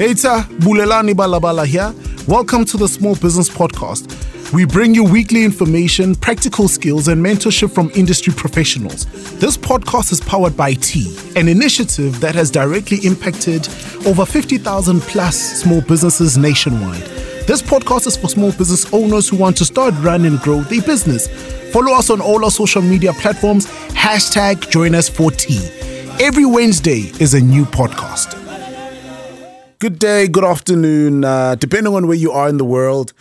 Eta Bulelani Balabala here. Welcome to the Small Business Podcast. We bring you weekly information, practical skills, and mentorship from industry professionals. This podcast is powered by T, an initiative that has directly impacted over 50,000 plus small businesses nationwide. This podcast is for small business owners who want to start, run, and grow their business. Follow us on all our social media platforms. Hashtag join us for T. Every Wednesday is a new podcast. Good day, good afternoon, uh, depending on where you are in the world.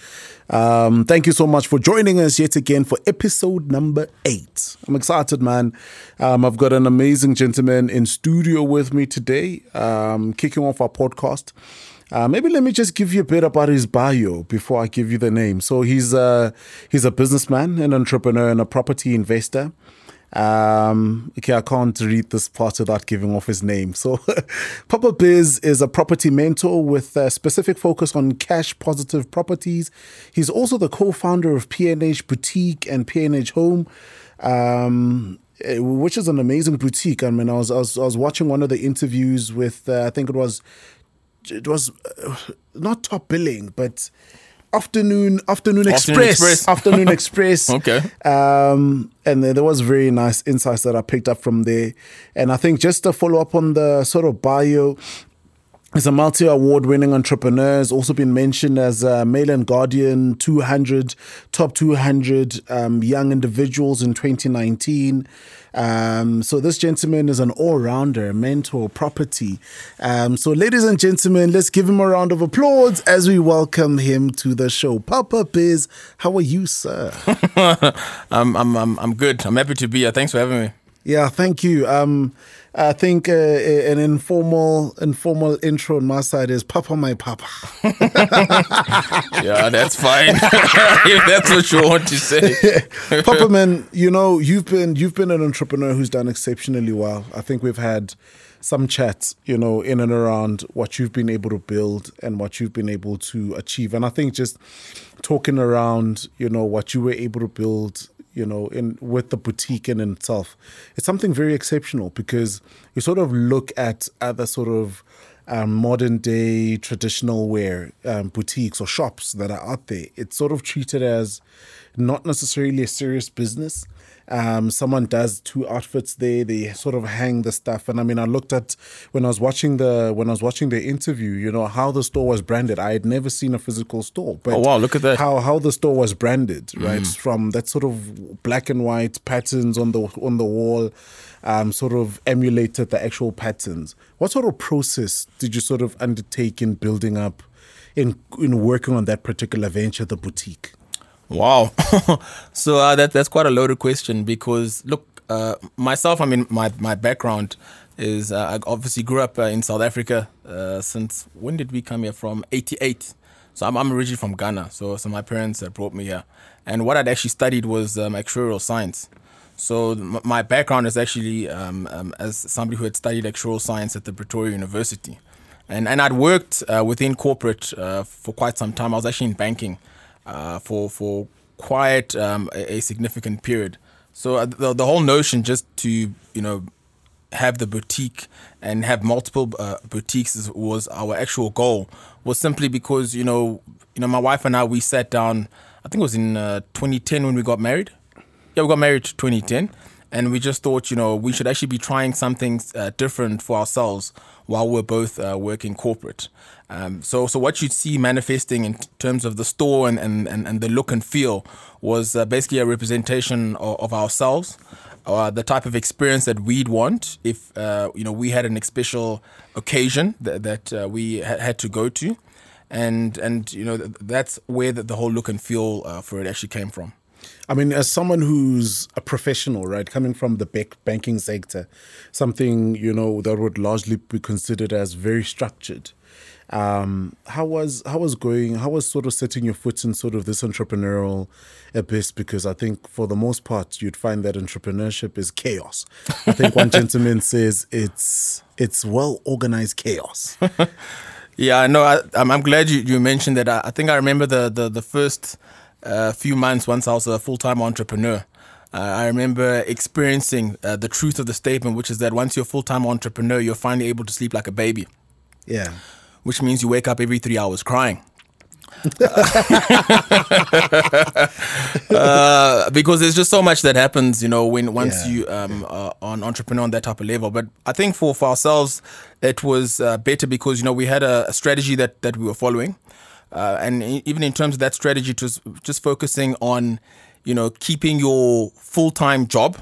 Um, thank you so much for joining us yet again for episode number eight. I'm excited, man. Um, I've got an amazing gentleman in studio with me today, um, kicking off our podcast. Uh, maybe let me just give you a bit about his bio before I give you the name. So he's a, he's a businessman, an entrepreneur, and a property investor. Um, okay, I can't read this part without giving off his name. So, Papa Biz is a property mentor with a specific focus on cash positive properties. He's also the co founder of PNH Boutique and PNH Home. Um, eh, which is an amazing boutique. I mean, I was I was, I was watching one of the interviews with uh, I think it was it was uh, not top billing, but afternoon afternoon, Afternoon express, Express. afternoon express Okay. um and there was very nice insights that i picked up from there and i think just to follow up on the sort of bio He's a multi award winning entrepreneur. Has also been mentioned as a Mail and Guardian 200, top 200 um, young individuals in 2019. Um, so, this gentleman is an all rounder, mentor, property. Um, so, ladies and gentlemen, let's give him a round of applause as we welcome him to the show. Papa Biz, how are you, sir? I'm, I'm, I'm, I'm good. I'm happy to be here. Thanks for having me. Yeah, thank you. Um, I think uh, an informal informal intro on my side is Papa my Papa. Yeah, that's fine. if that's what you want to say. Papa man, you know you've been you've been an entrepreneur who's done exceptionally well. I think we've had some chats, you know, in and around what you've been able to build and what you've been able to achieve. And I think just talking around, you know, what you were able to build, you know, in with the boutique in itself, it's something very exceptional because you sort of look at other sort of um, modern day traditional wear um, boutiques or shops that are out there. It's sort of treated as not necessarily a serious business. Um, someone does two outfits there. They sort of hang the stuff, and I mean, I looked at when I was watching the when I was watching the interview. You know how the store was branded. I had never seen a physical store, but Oh, wow, look at that. How how the store was branded, right? From that sort of black and white patterns on the on the wall, um, sort of emulated the actual patterns. What sort of process did you sort of undertake in building up, in in working on that particular venture, the boutique? Wow. so uh, that that's quite a loaded question because look, uh, myself, I mean, my my background is uh, I obviously grew up uh, in South Africa uh, since when did we come here from? '88. So I'm, I'm originally from Ghana. So so my parents uh, brought me here, and what I'd actually studied was um, actuarial science. So my background is actually um, um, as somebody who had studied actuarial science at the Pretoria University, and and I'd worked within corporate for quite some time. I was actually in banking uh, for for quite um, a, a significant period. So uh, the the whole notion just to you know have the boutique and have multiple uh, boutiques was our actual goal was simply because you know you know my wife and I we sat down I think it was in uh, 2010 when we got married yeah we got married 2010 and we just thought you know we should actually be trying something uh, different for ourselves while we're both uh, working corporate um, so so what you'd see manifesting in t- terms of the store and, and, and, and the look and feel was uh, basically a representation of, of ourselves uh, the type of experience that we'd want if uh, you know we had an special occasion that, that uh, we ha- had to go to, and and you know th- that's where the, the whole look and feel uh, for it actually came from. I mean, as someone who's a professional, right, coming from the banking sector, something you know that would largely be considered as very structured. Um, how was how was going? How was sort of setting your foot in sort of this entrepreneurial abyss? Because I think for the most part, you'd find that entrepreneurship is chaos. I think one gentleman says it's it's well organized chaos. Yeah, no, I, I'm, I'm glad you, you mentioned that. I, I think I remember the the, the first uh, few months once I was a full time entrepreneur. Uh, I remember experiencing uh, the truth of the statement, which is that once you're a full time entrepreneur, you're finally able to sleep like a baby. Yeah. which means you wake up every three hours crying. uh, because there's just so much that happens, you know, when once Yeah. you um, are an entrepreneur on that type of level. But I think for, for ourselves, it was uh, better because you know we had a, a strategy that that we were following, uh, and even in terms of that strategy, was just focusing on, you know, keeping your full time job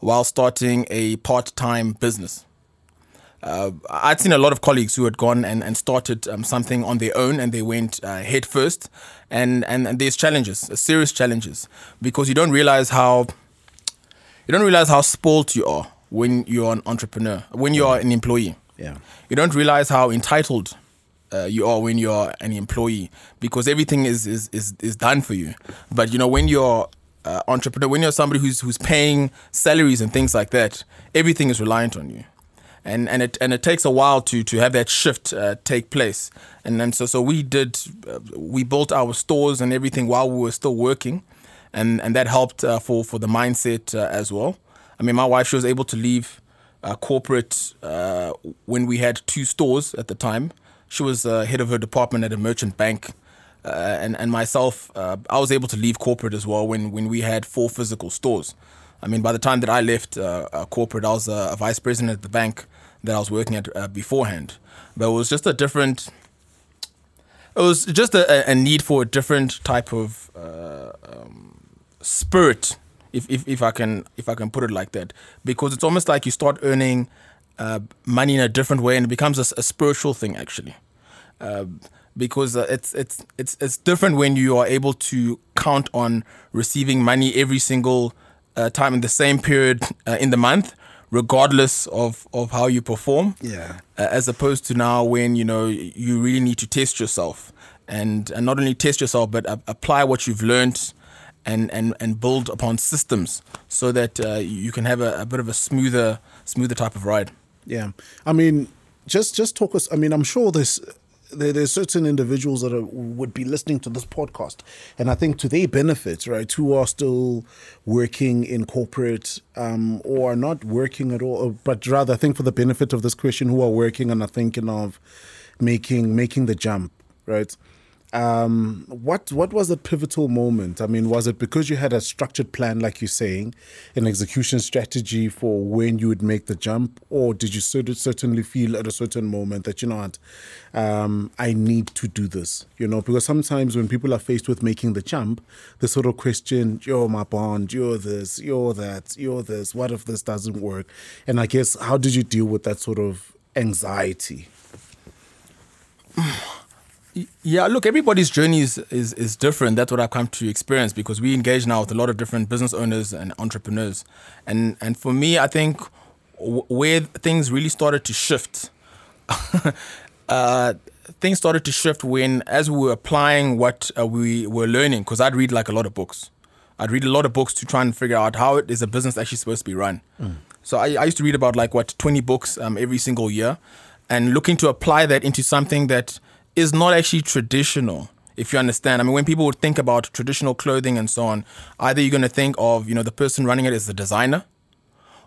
while starting a part time business. Uh, I'd seen a lot of colleagues who had gone and, and started um, something on their own and they went uh, head first. And, and, and there's challenges, uh, serious challenges, because you don't realize how you don't realize how spoiled you are when you're an entrepreneur, when you are an employee. Yeah. You don't realize how entitled uh, you are when you're an employee because everything is, is, is, is done for you. But you know when you're uh, entrepreneur, when you're somebody who's who's paying salaries and things like that, everything is reliant on you. And, and it and it takes a while to to have that shift uh, take place, and then so so we did uh, we built our stores and everything while we were still working, and and that helped uh, for for the mindset uh, as well. I mean, my wife she was able to leave uh, corporate when we had two stores at the time. She was uh, head of her department at a merchant bank, uh, and and myself, uh, I was able to leave corporate as well when when we had four physical stores. I mean, by the time that I left uh, uh, corporate, I was a, a vice president at the bank that I was working at uh, beforehand. But it was just a different. It was just a, a need for a different type of uh, um, spirit, if, if if I can if I can put it like that, because it's almost like you start earning uh, money in a different way, and it becomes a spiritual thing actually. Uh, because uh, it's it's it's it's different when you are able to count on receiving money every single uh, time in the same period uh, in the month, regardless of of how you perform Yeah. uh, as opposed to now when you know you really need to test yourself and, and not only test yourself but a- apply what you've learned and, and, and build upon systems so that uh, you can have a, a bit of a smoother smoother type of ride Yeah, I mean, just just talk us. I mean, I'm sure there's there, there's certain individuals that are, would be listening to this podcast, and I think to their benefit, right, who are still working in corporate um, or are not working at all, but rather I think for the benefit of this question, who are working and are thinking of making making the jump, right? Um, what what was the pivotal moment? I mean, was it because you had a structured plan, like you're saying, an execution strategy for when you would make the jump, or did you cer- certainly feel at a certain moment that you know what, um, I need to do this? You know, because sometimes when people are faced with making the jump, they sort of question, "You're my bond, you're this, you're that, you're this. What if this doesn't work?" And I guess how did you deal with that sort of anxiety? Yeah, look, everybody's journey is, is, is different. That's what I've come to experience because we engage now with a lot of different business owners and entrepreneurs. And and for me, I think w- where things really started to shift, uh, things started to shift when, as we were applying what uh, we were learning, because I'd read like a lot of books. I'd read a lot of books to try and figure out how it is a business actually supposed to be run. So I, I used to read about like what 20 books um, every single year and looking to apply that into something that is not actually traditional if you understand. I mean when people would think about traditional clothing and so on either you're going to think of you know the person running it as the designer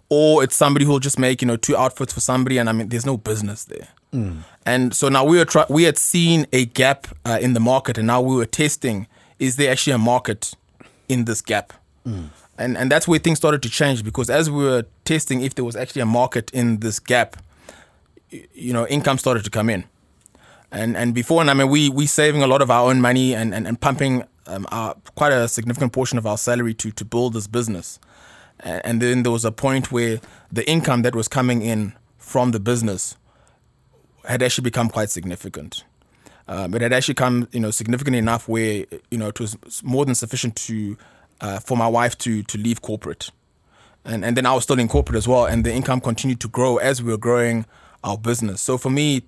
or it's somebody who'll just make you know two outfits for somebody and i mean there's no business there. And so now we were try- we had seen a gap uh, in the market and now we were testing is there actually a market in this gap? And and that's where things started to change because as we were testing if there was actually a market in this gap you know income started to come in and and before and I mean we we saving a lot of our own money and and, and pumping um, our, quite a significant portion of our salary to to build this business. And, then there was a point where the income that was coming in from the business had actually become quite significant. Um, it had actually come you know significant enough where you know it was more than sufficient to uh, for my wife to to leave corporate. And and then I was still in corporate as well and the income continued to grow as we were growing our business. So for me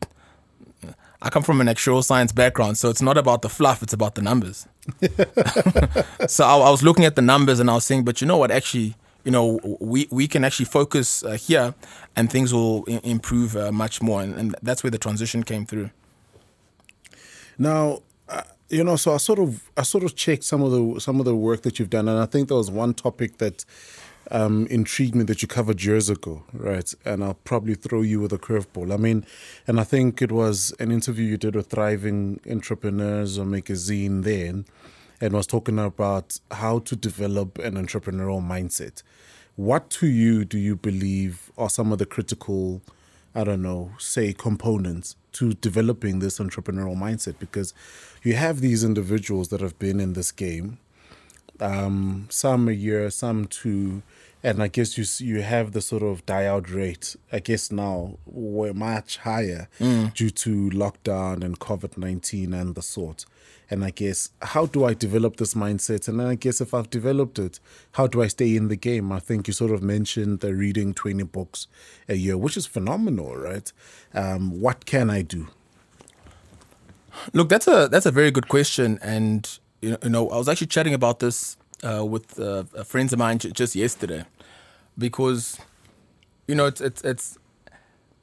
I come from an actuarial science background, so it's not about the fluff; it's about the numbers. so I, I was looking at the numbers and I was saying, but you know what? Actually, you know, we we can actually focus uh, here, and things will I- improve uh, much more, and, and that's where the transition came through. Now, uh, you know, so I sort of I sort of checked some of the some of the work that you've done, and I think there was one topic that um, intrigued me that you covered years ago, right? And I'll probably throw you with a curveball. I mean, and I think it was an interview you did with Thriving Entrepreneurs or magazine then, and was talking about how to develop an entrepreneurial mindset. What to you do you believe are some of the critical, I don't know, say components to developing this entrepreneurial mindset? Because you have these individuals that have been in this game um, some a year, some two, and I guess you you have the sort of die out rate. I guess now we're much higher mm. due to lockdown and COVID nineteen and the sort. And I guess how do I develop this mindset? And then I guess if I've developed it, how do I stay in the game? I think you sort of mentioned the reading twenty books a year, which is phenomenal, right? Um, what can I do? Look, that's a that's a very good question, and you know, I was actually chatting about this uh, with uh, friends of mine just yesterday, because you know it's it's it's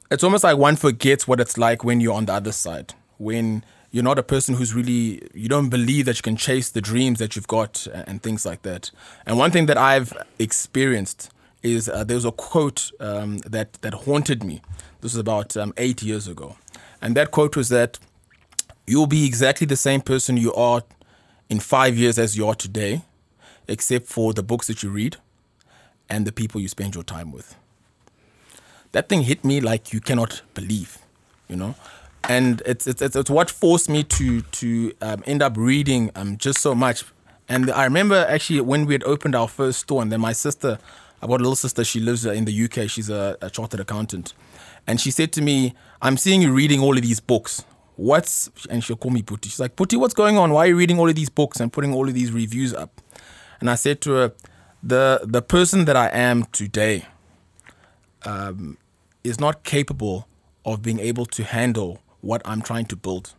it's almost like one forgets what it's like when you're on the other side when you're not a person who's really you don't believe that you can chase the dreams that you've got and things like that. And one thing that I've experienced is uh, there was a quote um, that that haunted me. This was about um, eight years ago, and that quote was that you'll be exactly the same person you are in five years as you are today, except for the books that you read and the people you spend your time with. That thing hit me like you cannot believe, you know. And it's it's it's, what forced me to to um, end up reading um, just so much. And I remember actually when we had opened our first store, and then my sister, I've got a little sister, she lives in the UK. She's a, a chartered accountant, and she said to me, "I'm seeing you reading all of these books what's and she'll call me Putti. She's like, Putti, what's going on? Why are you reading all of these books and putting all of these reviews up? And I said to her, the the person that I am today um, is not capable of being able to handle what I'm trying to build.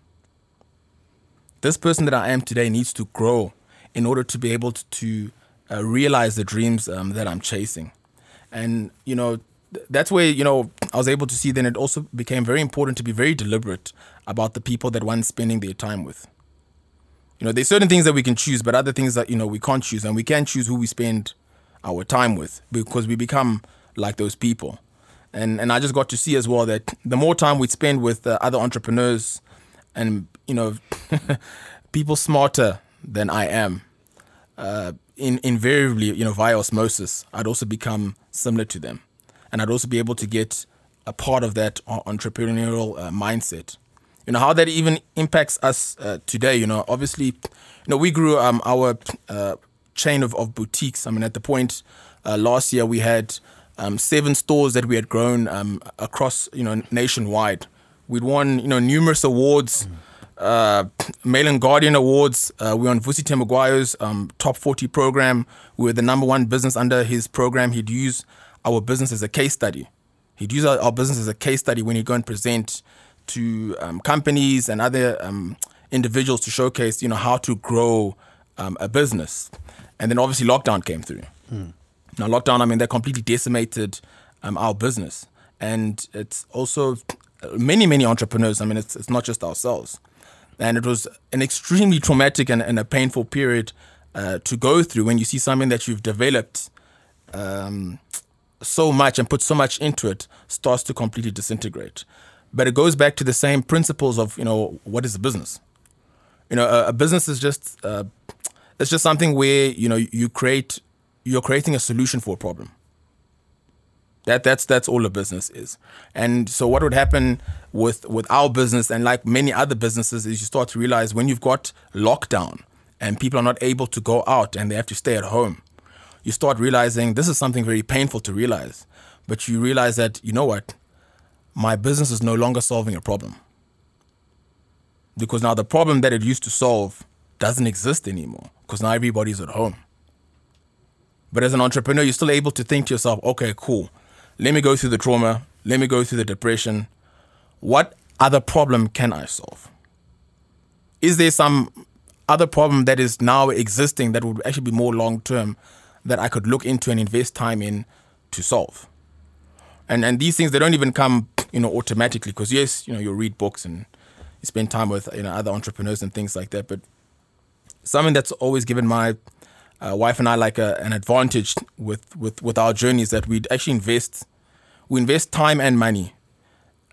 This person that I am today needs to grow in order to be able to, to uh, realize the dreams um, that I'm chasing. And you know, that's where you know I was able to see. Then it also became very important to be very deliberate about the people that one's spending their time with. You know, there's certain things that we can choose, but other things that you know we can't choose, and we can choose who we spend our time with because we become like those people. And and I just got to see as well that the more time we spend with uh, other entrepreneurs, and you know, people smarter than I am, uh, in invariably you know via osmosis, I'd also become similar to them and I'd also be able to get a part of that entrepreneurial uh, mindset. You know how that even impacts us uh, today. You know, obviously, you know we grew um, our uh, chain of, of boutiques. I mean, at the point uh, last year we had um, seven stores that we had grown um, across you know nationwide. We'd won you know numerous awards. Mm. Mail and Guardian Awards. Uh, we were on Vusi Maguire's um, top 40 program. We were the number one business under his program. He'd use our business as a case study. He'd use our, our business as a case study when he'd go and present to um, companies and other um, individuals to showcase, you know, how to grow um, a business. And then obviously lockdown came through. Hmm. Now lockdown, I mean, that completely decimated um, our business, and it's also many many entrepreneurs. I mean, it's it's not just ourselves, and it was an extremely traumatic and, and a painful period uh, to go through when you see something that you've developed. Um, so much and put so much into it starts to completely disintegrate. But it goes back to the same principles of you know what is a business. You know, a, a business is just uh, it's just something where you know you create you're creating a solution for a problem. That that's that's all a business is. And so what would happen with with our business and like many other businesses is you start to realize when you've got lockdown and people are not able to go out and they have to stay at home you start realizing this is something very painful to realize. But you realize that, you know what? My business is no longer solving a problem. Because now the problem that it used to solve doesn't exist anymore because now everybody's at home. But as an entrepreneur, you're still able to think to yourself, okay, cool. Let me go through the trauma. Let me go through the depression. What other problem can I solve? Is there some other problem that is now existing that would actually be more long term that I could look into and invest time in to solve. And and these things they don't even come you know automatically because yes you know you read books and you spend time with you know other entrepreneurs and things like that. But something that's always given my uh, wife and I like a, an advantage with, with, with our journeys that we actually invest we invest time and money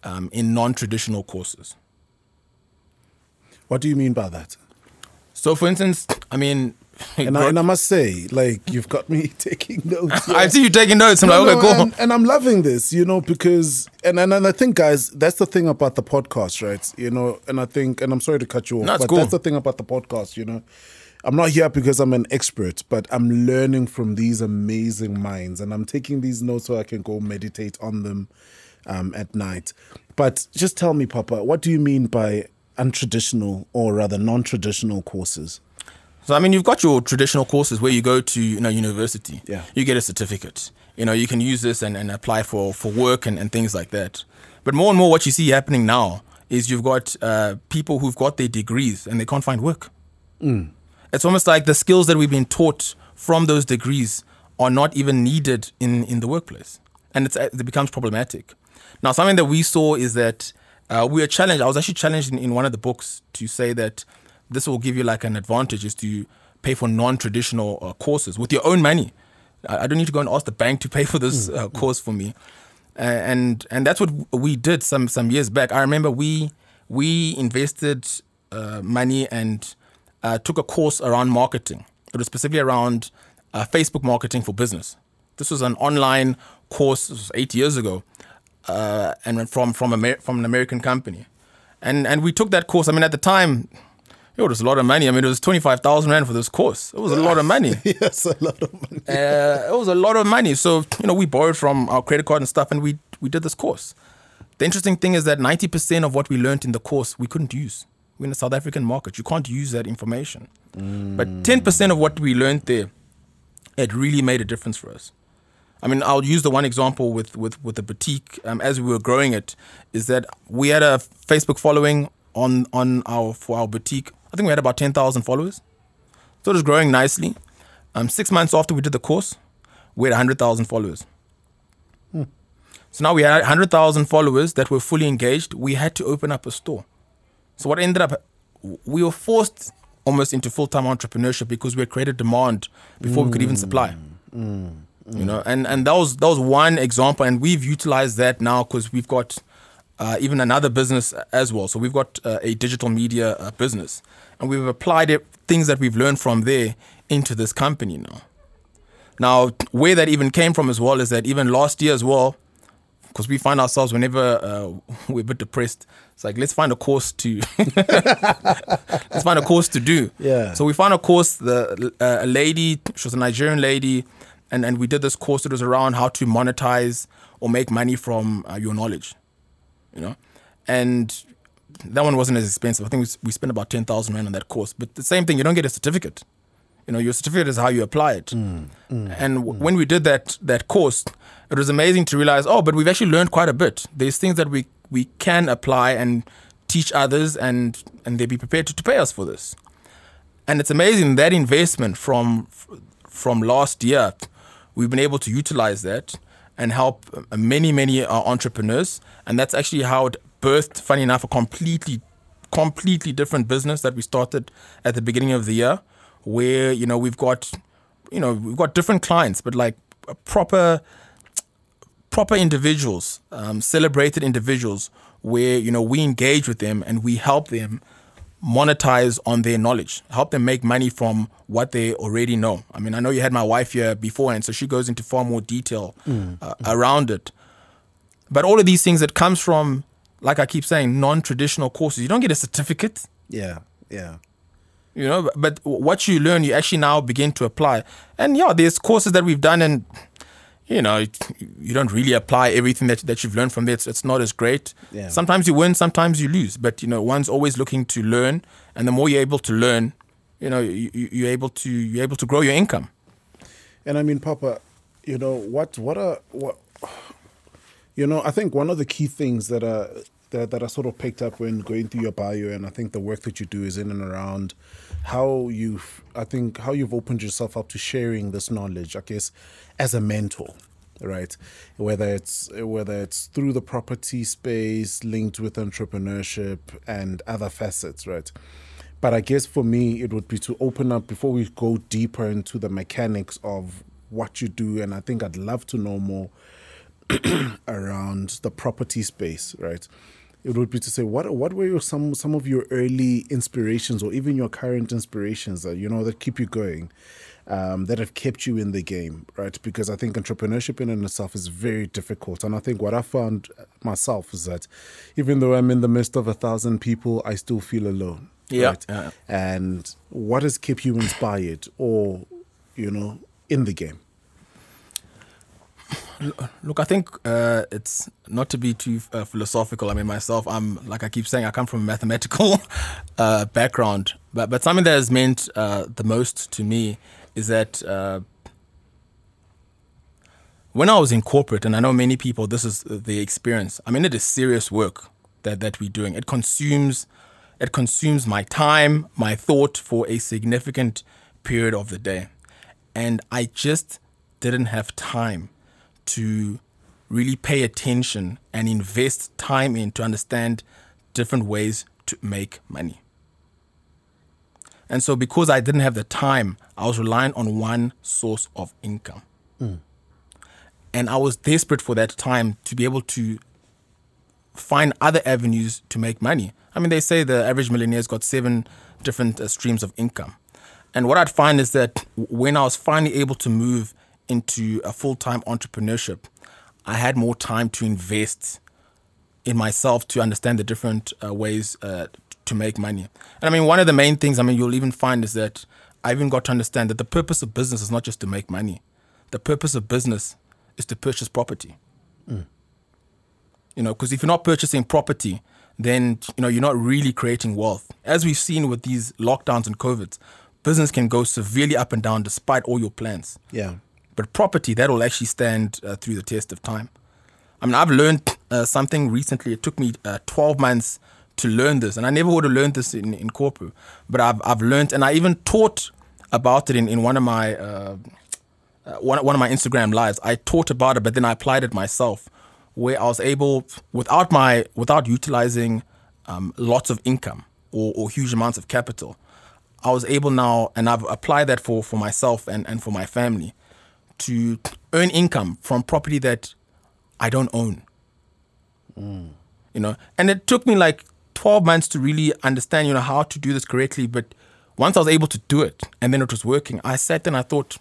um, in non-traditional courses. What do you mean by that? So, for instance, I mean, and, I, and I must say, like, you've got me taking notes. I see you taking notes. I'm no, like, okay, no, And, and, I'm loving this, you know, because, and, and, and I think, guys, that's the thing about the podcast, right? You know, and I think, and I'm sorry to cut you off, no, but cool. that's the thing about the podcast, you know. I'm not here because I'm an expert, but I'm learning from these amazing minds and I'm taking these notes so I can go meditate on them um, at night. But just tell me, Papa, what do you mean by untraditional or rather non traditional courses? So I mean, you've got your traditional courses where you go to you know university. Yeah. You get a certificate. You know, you can use this and, and apply for for work and, and things like that. But more and more, what you see happening now is you've got uh, people who've got their degrees and they can't find work. Mm. It's almost like the skills that we've been taught from those degrees are not even needed in, in the workplace. And it becomes problematic. Now, something that we saw is that uh, we were challenged. I was actually challenged in, in one of the books to say that this will give you like an advantage is to pay for non-traditional uh, courses with your own money. I, I, don't need to go and ask the bank to pay for this uh, course for me, uh, and and that's what we did some some years back. I remember we we invested uh, money and uh, took a course around marketing. It was specifically around uh, Facebook marketing for business. This was an online course eight years ago, uh, and from from Amer- from an American company, and and we took that course. I mean, at the time, it was a lot of money. I mean, it was twenty five thousand rand for this course. It was a lot of money. yes, a lot of money. Uh, it was a lot of money. So you know, we borrowed from our credit card and stuff, and we we did this course. The interesting thing is that ninety percent of what we learned in the course we couldn't use we're in the South African market. You can't use that information. Mm. But 10% of what we learned there, it really made a difference for us. I mean, I'll use the one example with, with, with the boutique um, as we were growing it, is that we had a Facebook following on, on our for our boutique. I think we had about 10,000 followers. So it was growing nicely. Um, six months after we did the course, we had 100,000 followers. So now we had 100,000 followers that were fully engaged. We had to open up a store. So what ended up, we were forced almost into full time entrepreneurship because we had created demand before mm. we could even supply. Mm. Mm. You know, and and that was that was one example, and we've utilized that now because we've got uh, even another business as well. So we've got uh, a digital media uh, business, and we've applied it, things that we've learned from there into this company now. Now, where that even came from as well is that even last year as well, because we find ourselves whenever uh, we're a bit depressed, it's like let's find a course to let's find a course to do. Yeah. So we found a course. The uh, a lady, she was a Nigerian lady, and and we did this course. It was around how to monetize or make money from uh, your knowledge, you know, and that one wasn't as expensive. I think we, we spent about ten thousand rand on that course. But the same thing, you don't get a certificate. You know, your certificate is how you apply it. Mm, mm, and w- mm. when we did that that course, it was amazing to realize, oh, but we've actually learned quite a bit. There's things that we we can apply and teach others, and and they be prepared to, to pay us for this. And it's amazing that investment from from last year, we've been able to utilize that and help uh, many many uh, entrepreneurs, and that's actually how it birthed. Funny enough, a completely completely different business that we started at the beginning of the year where you know we've got you know we've got different clients, but like proper proper individuals, um, celebrated individuals, where you know we engage with them and we help them monetize on their knowledge, help them make money from what they already know. I mean, I know you had my wife here before, and so she goes into far more detail mm. uh, around it. But all of these things that comes from, like I keep saying, non-traditional courses. You don't get a certificate. Yeah, yeah. You know but what you learn you actually now begin to apply. And yeah there's courses that we've done and you know you don't really apply everything that, that you've learned from there. It's, it's not as great. Yeah. sometimes you win sometimes you lose. But you know one's always looking to learn. And the more you're able to learn you know you, you're able to you're able to grow your income. And i mean papa you know what what are what you know i think one of the key things that are that, that I sort of picked up when going through your bio, and I think the work that you do is in and around how you've, I think, how you've opened yourself up to sharing this knowledge, I guess, as a mentor right whether it's whether it's through the property space linked with entrepreneurship and other facets right But I guess for me, it would be to open up before we go deeper into the mechanics of what you do. And I think I'd love to know more around the property space, right? It would be to say what what were your, some some of your early inspirations or even your current inspirations that you know that keep you going, um, that have kept you in the game, right? Because I think entrepreneurship in and itself is very difficult, and I think what I found myself is that even though I'm in the midst of a thousand people, I still feel alone. Yeah. Right? yeah. And what has kept you inspired or you know in the game? Look, I think uh, it's not to be too uh, philosophical. I mean, myself, I'm like I keep saying, I come from a mathematical uh, background, but but something that has meant uh, the most to me is that uh, when I was in corporate, and I know many people, this is the experience. I mean, it is serious work that that we're doing. It consumes it consumes my time, my thought for a significant period of the day, and I just didn't have time to really pay attention and invest time in to understand different ways to make money. And so, because I didn't have the time, I was relying on one source of income. Mm. And I was desperate for that time to be able to find other avenues to make money. I mean, they say the average millionaire's got seven different uh, streams of income. And what I'd find is that when I was finally able to move into a full time entrepreneurship, I had more time to invest in myself to understand the different uh, ways uh, to make money. And I mean, one of the main things, I mean, you'll even find is that I even got to understand that the purpose of business is not just to make money, the purpose of business is to purchase property. Mm. You know, because if you're not purchasing property, then you know you're not really creating wealth. As we've seen with these lockdowns and COVID, business can go severely up and down despite all your plans. Yeah. But property, that will actually stand uh, through the test of time. I mean, I've learned uh, something recently. It took me uh, 12 months to learn this, and I never would have learned this in, in corporate. But I've, I've learned, and I even taught about it in, in one of my uh, uh, one, one of my Instagram lives. I taught about it, but then I applied it myself, where I was able, without my without utilizing um, lots of income or, or huge amounts of capital, I was able now, and I've applied that for, for myself and, and for my family to earn income from property that I don't own. Mm. You know, and it took me like 12 months to really understand, you know, how to do this correctly. But once I was able to do it and then it was working, I sat and I thought,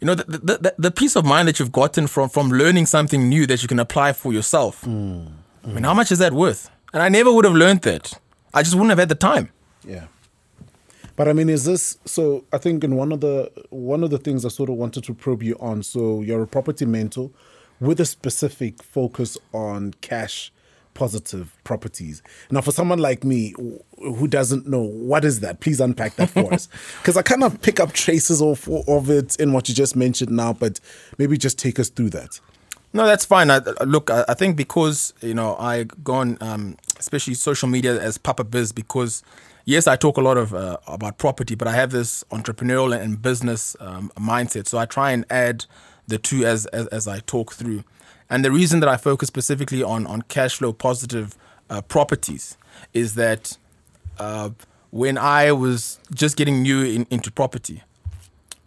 you know, the, the, the, the, peace of mind that you've gotten from, from learning something new that you can apply for yourself. Mm. Mm. I mean, how much is that worth? And I never would have learned that. I just wouldn't have had the time. Yeah. But I mean, is this so? I think in one of the one of the things I sort of wanted to probe you on. So you're a property mentor with a specific focus on cash positive properties. Now, for someone like me who doesn't know what is that, please unpack that for us, because I kind of pick up traces of of it in what you just mentioned now, but maybe just take us through that. No, that's fine. I, look, I, I think because you know I go on, um, especially social media as Papa Biz, because yes, I talk a lot of uh, about property, but I have this entrepreneurial and business um, mindset. So I try and add the two as, as, as I talk through. And the reason that I focus specifically on on cash flow positive uh, properties is that uh, when I was just getting new in, into property,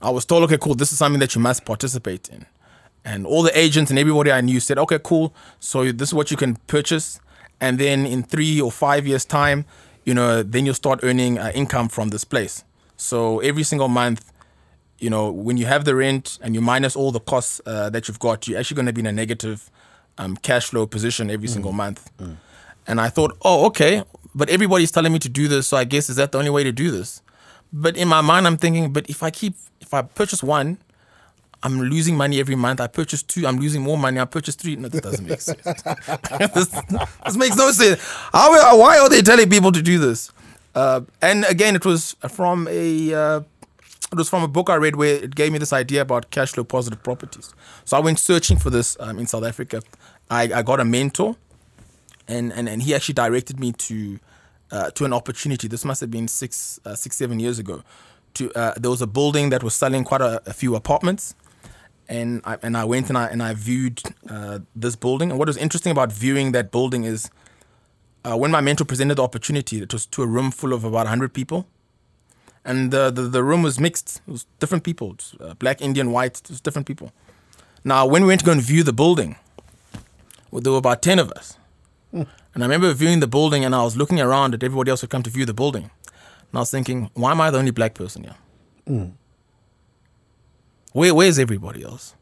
I was told, okay, cool, this is something that you must participate in. And all the agents and everybody I knew said, okay, cool, so this is what you can purchase. And then in three or five years' time, you know, then you'll start earning uh, income from this place. So every single month, you know, when you have the rent and you minus all the costs uh, that you've got, you're actually going to be in a negative um, cash flow position every mm. single month. Mm. And I thought, oh, okay, but everybody's telling me to do this, so I guess is that the only way to do this? But in my mind, I'm thinking, but if I keep, if I purchase one, I'm losing money every month. I purchase two, I'm losing more money. I purchase three. No, this doesn't make sense. this, this, makes no sense. How, why are they telling people to do this? Uh, and again, it was from a uh, it was from a book I read where it gave me this idea about cash flow positive properties. So I went searching for this um, in South Africa. I, I got a mentor, and, and and he actually directed me to uh, to an opportunity. This must have been six uh, six seven years ago. To uh, there was a building that was selling quite a, a few apartments and I, and I went and I and I viewed uh, this building. And what was interesting about viewing that building is uh, when my mentor presented the opportunity, it was to a room full of about 100 people. And the, the, the room was mixed. It was different people, was, uh, black, Indian, white, it was different people. Now, when we went to go and view the building, well, there were about 10 of us. And I remember viewing the building and I was looking around at everybody else who had come to view the building. And I was thinking, why am I the only black person here? Where, where's everybody else?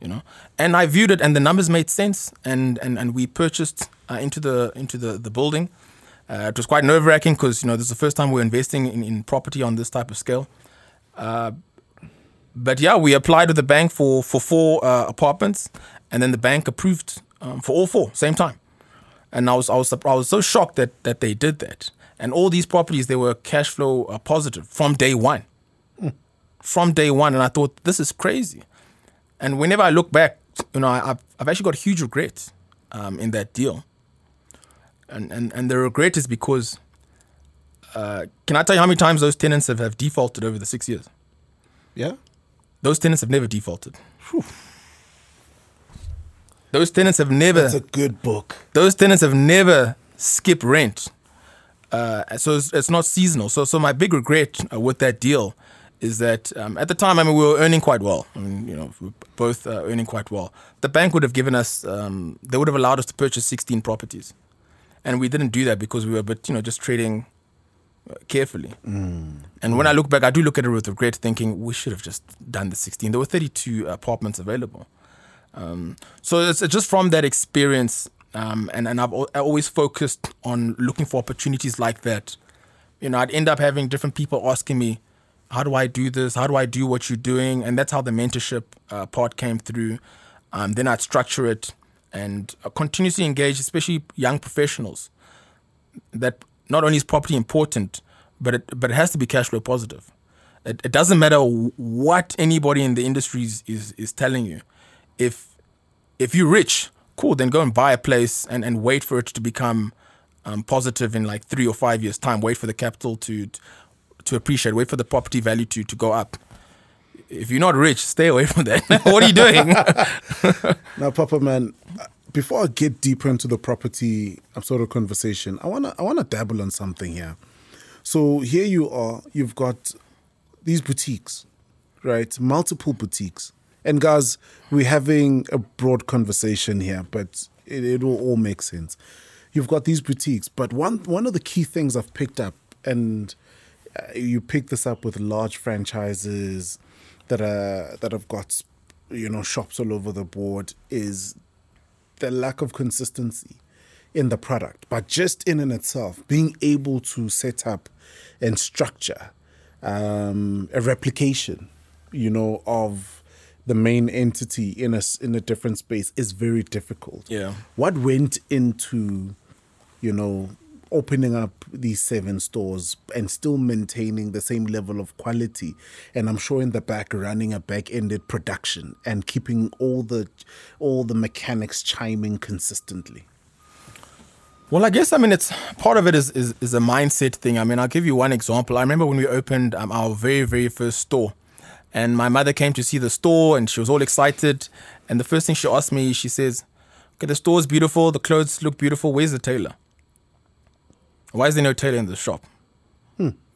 You know, and I viewed it, and the numbers made sense, and and, and we purchased uh, into the into the the building. Uh, it was quite nerve wracking because you know this is the first time we're investing in, in property on this type of scale. Uh, but yeah, we applied to the bank for for four uh, apartments, and then the bank approved um, for all four same time. And I was I was I was so shocked that that they did that. And all these properties they were cash flow uh, positive from day one, from day one. And I thought this is crazy. And whenever I look back, you know, I, I've I've actually got huge regrets um, in that deal. And and and the regret is because. Uh, can I tell you how many times those tenants have, have defaulted over the six years? Yeah. Those tenants have never defaulted. Those tenants have never. That's a good book. those tenants have never skipped rent. Uh, so it's, it's not seasonal. So so my big regret uh, with that deal is that um, at the time, I mean, we were earning quite well. I mean, you know, we were both uh, earning quite well. The bank would have given us, um, they would have allowed us to purchase 16 properties, and we didn't do that because we were, but you know, just trading uh, carefully. And when I look back, I do look at it with regret, thinking we should have just done the 16. There were 32 apartments available. Um, so it's it's just from that experience, um, and and I've al- I always focused on looking for opportunities like that. You know, I'd end up having different people asking me, "How do I do this? How do I do what you're doing?" And that's how the mentorship uh, part came through. Um, then I'd structure it and uh, continuously engage, especially young professionals. That not only is property important, but it but it has to be cash flow positive. It, it doesn't matter what anybody in the industry is, is, is telling you. If if you're rich, cool, then go and buy a place and, and wait for it to become um, positive in like three or five years' time. Wait for the capital to to appreciate. Wait for the property value to, to go up. If you're not rich, stay away from that. what are you doing? Now, Papa Man, before I get deeper into the property sort of conversation, I wanna I wanna dabble on something here. So here you are, you've got these boutiques, right? Multiple boutiques. And guys, we're having a broad conversation here, but it, it will all make sense. You've got these boutiques, but one one of the key things I've picked up, and you pick this up with large franchises that are that have got you know shops all over the board, is the lack of consistency in the product, but just in and itself, being able to set up and structure um, a replication, you know, of the main entity in a in a different space is very difficult. Yeah. What went into, you know, opening up these seven stores and still maintaining the same level of quality and i'm sure in the back running a back-ended production and keeping all the all the mechanics chiming consistently Well, I guess I mean it's part of it is, is is a mindset thing. I mean, I'll give you one example. I remember when we opened um, our very very first store, and my mother came to see the store, and she was all excited. And the first thing she asked me, she says, "Okay, the store's beautiful, the clothes look beautiful. Where's the tailor? Why is there no tailor in the shop?"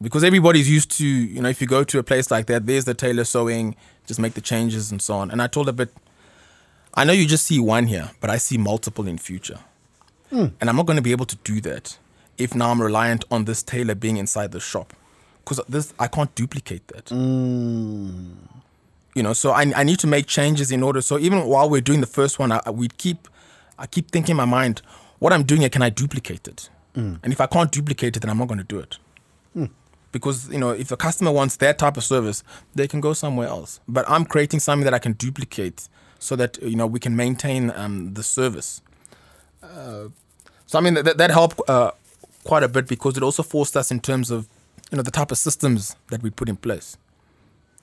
Because everybody's used to, you know, if you go to a place like that, there's the tailor sewing, just make the changes and so on. And I told her, but I know you just see one here, but I see multiple in future. And I'm not going to be able to do that if now I'm reliant on this tailor being inside the shop. Because this I can't duplicate that. You know, so I, I need to make changes in order. So even while we're doing the first one, I, I- we keep I keep thinking in my mind, what I'm doing here, can I duplicate it? And if I can't duplicate it, then I'm not going to do it. Because you know, if the customer wants that type of service, they can go somewhere else. But I'm creating something that I can duplicate, so that you know we can maintain um, the service. So I mean that that helped uh, quite a bit because it also forced us in terms of you know the type of systems that we put in place.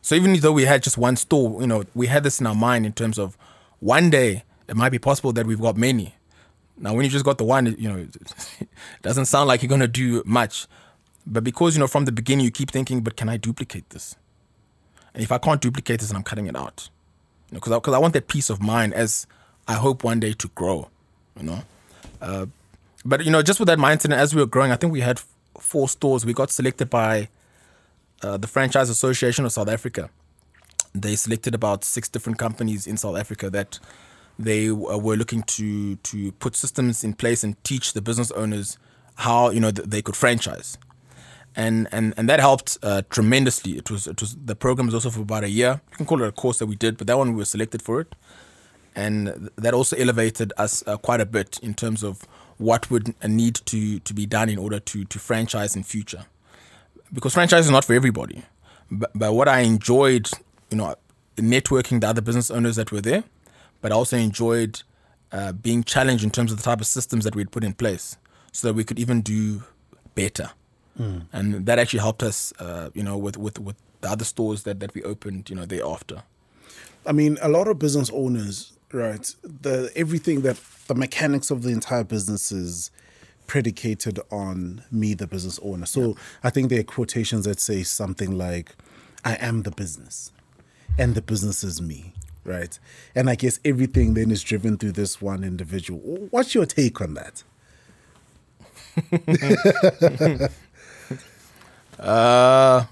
So even though we had just one store, you know, we had this in our mind in terms of one day it might be possible that we've got many. Now when you just got the one, you know, it doesn't sound like you're gonna do much. But because you know from the beginning you keep thinking, but can I duplicate this? And if I can't duplicate this, then I'm cutting it out. You know, because I, 'cause I want that peace of mind as I hope one day to grow. You know. Uh, but you know, just with that mindset, as we were growing, I think we had four stores. We got selected by uh, the Franchise Association of South Africa. They selected about six different companies in South Africa that they uh, were looking to to put systems in place and teach the business owners how you know they could franchise, and and and that helped uh, tremendously. It was it was the program was also for about a year. You can call it a course that we did, but that one we were selected for it, and that also elevated us uh, quite a bit in terms of what would need to to be done in order to to franchise in future, because franchise is not for everybody. But, but what I enjoyed, you know, networking the other business owners that were there but I also enjoyed uh, being challenged in terms of the type of systems that we'd put in place so that we could even do better. And that actually helped us, uh, you know, with, with, with the other stores that, that we opened, you know, thereafter. I mean, a lot of business owners, right? The everything that the mechanics of the entire business is predicated on me, the business owner. So I think there are quotations that say something like, "I am the business, and the business is me." Right, and I guess everything then is driven through this one individual. What's your take on that? Uh,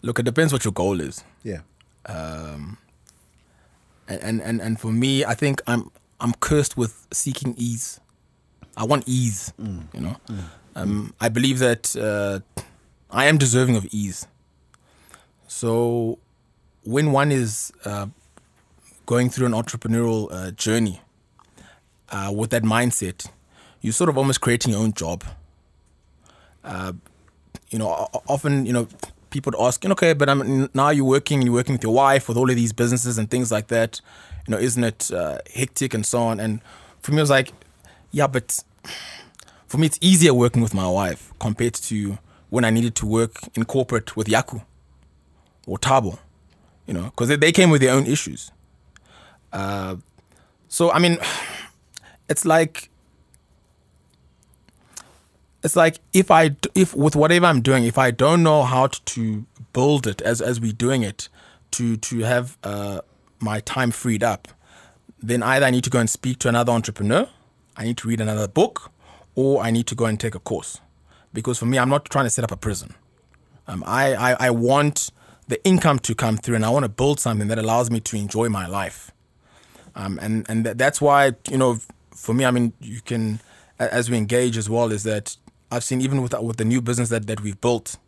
look, it depends what your goal is. Yeah, and and and, and for me, I think I'm I'm cursed with seeking ease. I want ease, you know. Um, I believe that uh, I am deserving of ease. So when one is uh, going through an entrepreneurial uh, journey uh, with that mindset, you're sort of almost creating your own job. Uh, you know, often, you know, people would ask, okay, but I'm, now you're working, you're working with your wife with all of these businesses and things like that. You know, isn't it uh, hectic and so on? And for me, it was like, yeah, but for me, it's easier working with my wife compared to when I needed to work in corporate with Yaku or Thabo, you know, because they, came with their own issues. Uh, so, I mean, it's like it's like if I if with whatever I'm doing, if I don't know how to, to build it as as we're doing it, to to have uh, my time freed up, then either I need to go and speak to another entrepreneur, I need to read another book, or I need to go and take a course, because for me, I'm not trying to set up a prison. Um, I, I I want the income to come through, and I want to build something that allows me to enjoy my life. Um, and and th- that's why you know, for me, I mean, you can as we engage as well is that I've seen even with with the new business that that we've built,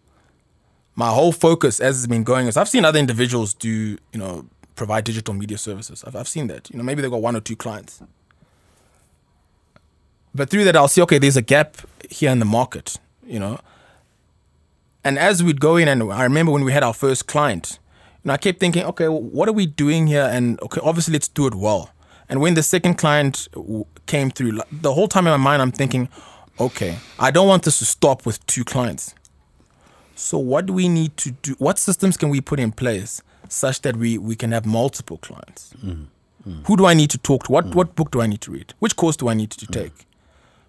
my whole focus as it's been going is I've seen other individuals do you know provide digital media services. I've I've seen that you know maybe they've got one or two clients, but through that I'll see okay there's a gap here in the market you know, and as we'd go in and I remember when we had our first client, know I kept thinking okay well, what are we doing here and okay obviously let's do it well. And when the second client w- came through, like, the whole time in my mind, I'm thinking, okay, I don't want this to stop with two clients. So, what do we need to do? What systems can we put in place such that we, we can have multiple clients? Mm, mm. Who do I need to talk to? What, what book do I need to read? Which course do I need to mm. take?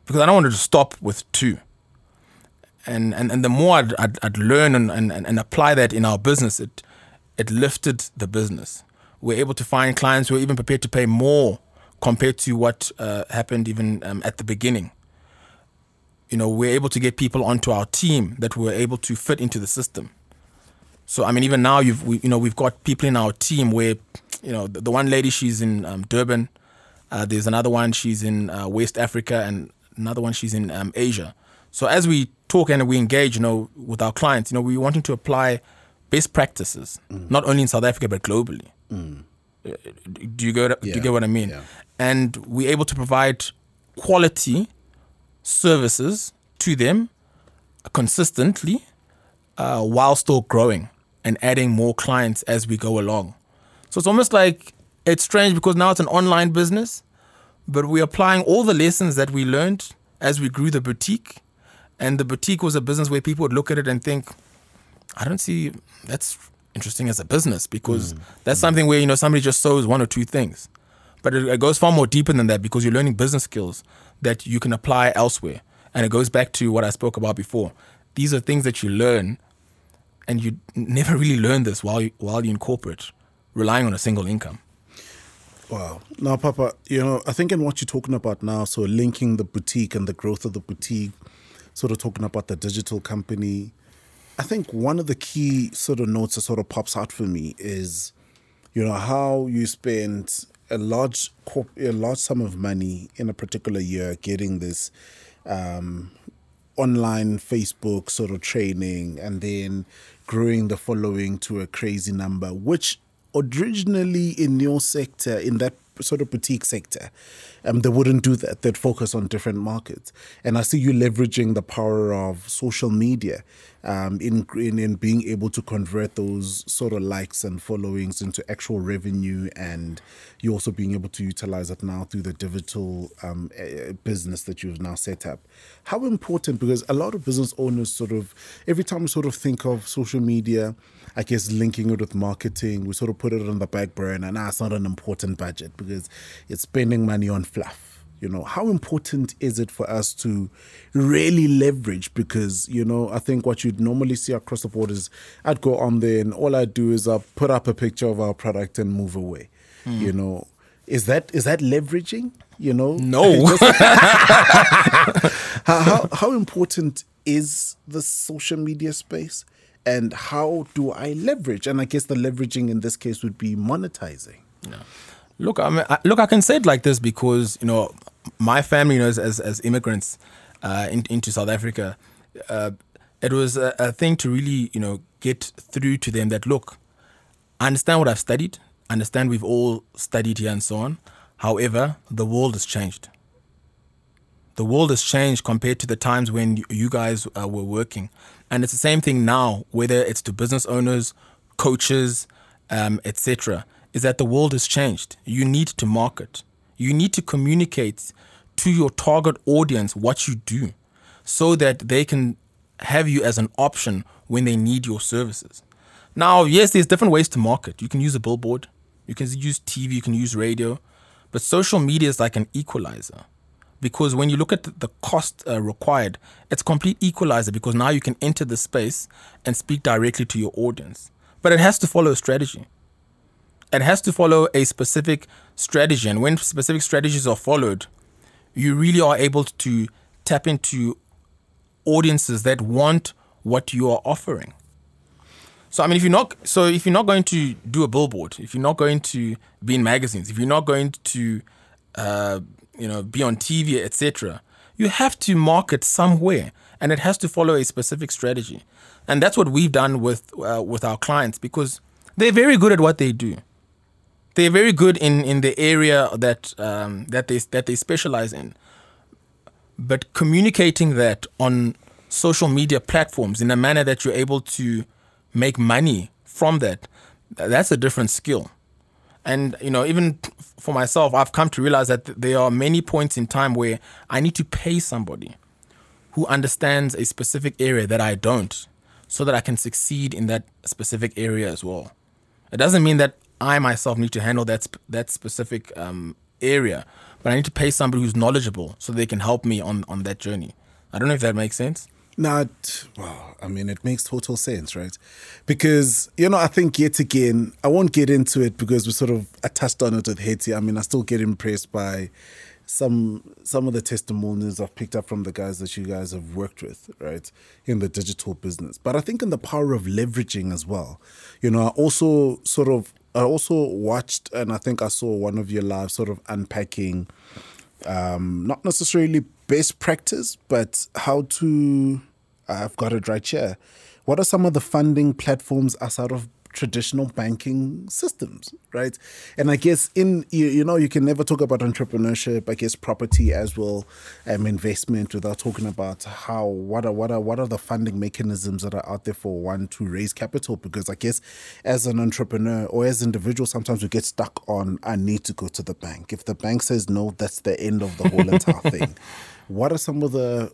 Because I don't want to stop with two. And, and, and the more I'd, I'd, I'd learn and, and, and apply that in our business, it, it lifted the business. We're able to find clients who are even prepared to pay more compared to what uh, happened even um, at the beginning. You know, we're able to get people onto our team that were able to fit into the system. So I mean, even now you've we, you know we've got people in our team where you know the, the one lady she's in um, Durban, uh, there's another one she's in uh, West Africa, and another one she's in um, Asia. So as we talk and we engage, you know, with our clients, you know, we're wanting to apply best practices, not only in South Africa but globally. Uh, Do you get do Yeah, you get what I mean? yeah. And we're able to provide quality services to them consistently uh, while still growing and adding more clients as we go along. So it's almost like it's strange because now it's an online business, but we're applying all the lessons that we learned as we grew the boutique. And the boutique was a business where people would look at it and think, I don't see that's interesting as a business because mm. that's mm. something where you know somebody just sews one or two things, but it, it goes far more deeper than that because you're learning business skills that you can apply elsewhere, and it goes back to what I spoke about before. These are things that you learn, and you never really learn this while you, while you're in corporate, relying on a single income. Wow. Now, Papa, you know, I think in what you're talking about now, so linking the boutique and the growth of the boutique, sort of talking about the digital company, I think one of the key sort of notes that sort of pops out for me is, you know, how you spend a large corp- a large sum of money in a particular year getting this um, online Facebook sort of training and then growing the following to a crazy number, which originally in your sector, in that sort of boutique sector, um, they wouldn't do that. They'd focus on different markets. And I see you leveraging the power of social media um, in, in, in being able to convert those sort of likes and followings into actual revenue. And you're also being able to utilize it now through the digital um, business that you've now set up. How important, because a lot of business owners sort of, every time we sort of think of social media, I guess linking it with marketing, we sort of put it on the back burner. And nah, it's not an important budget because it's spending money on fluff. You know, how important is it for us to really leverage? Because, you know, I think what you'd normally see across the board is I'd go on there and all I do is I put up a picture of our product and move away. Mm. You know, is that is that leveraging? You know, no. how, how how important is the social media space? And how do I leverage? And I guess the leveraging in this case would be monetizing. Yeah. Look, I mean, I, look, I can say it like this because you know my family, you know, as as, immigrants uh, in, into South Africa, uh, it was a, a, thing to really you know get through to them that look, I understand what I've studied, I understand we've all studied here and so on. However, the world has changed. The world has changed compared to the times when you guys uh, were working. And it's the same thing now, whether it's to business owners, coaches, um, etc. Is that the world has changed. You need to market. You need to communicate to your target audience what you do, so that they can have you as an option when they need your services. Now, yes, there's different ways to market. You can use a billboard, you can use TV, you can use radio, but social media is like an equalizer because when you look at the cost uh, required, it's complete equalizer because now you can enter the space and speak directly to your audience. But it has to follow a strategy. It has to follow a specific strategy. And when specific strategies are followed, you really are able to tap into audiences that want what you are offering. So I mean, if you're not so if you're not going to do a billboard, if you're not going to be in magazines, if you're not going to uh, you know, be on TV, etc. You have to market somewhere, and it has to follow a specific strategy, and that's what we've done with uh, with our clients because they're very good at what they do. They're very good in, in the area that um, that they that they specialize in, but communicating that on social media platforms in a manner that you're able to make money from that, that's a different skill. And, you know, even for myself, I've come to realize that there are many points in time where I need to pay somebody who understands a specific area that I don't so that I can succeed in that specific area as well. It doesn't mean that I myself need to handle that, sp- that specific um, area, but I need to pay somebody who's knowledgeable so they can help me on, on that journey. I don't know if that makes sense. Not well, I mean, it makes total sense, right? Because, you know, I think yet again, I won't get into it because we sort of I touched on it with Haiti. I mean, I still get impressed by some some of the testimonials I've picked up from the guys that you guys have worked with, right, in the digital business. But I think in the power of leveraging as well. You know, I also sort of I also watched and I think I saw one of your lives sort of unpacking um, not necessarily best practice, but how to. I've got it right here. What are some of the funding platforms outside of traditional banking systems, right? And I guess in you, you know you can never talk about entrepreneurship, I guess property as well, um, investment without talking about how what are what are what are the funding mechanisms that are out there for one to raise capital because I guess as an entrepreneur or as individual sometimes we get stuck on I need to go to the bank. If the bank says no, that's the end of the whole entire thing. What are some of the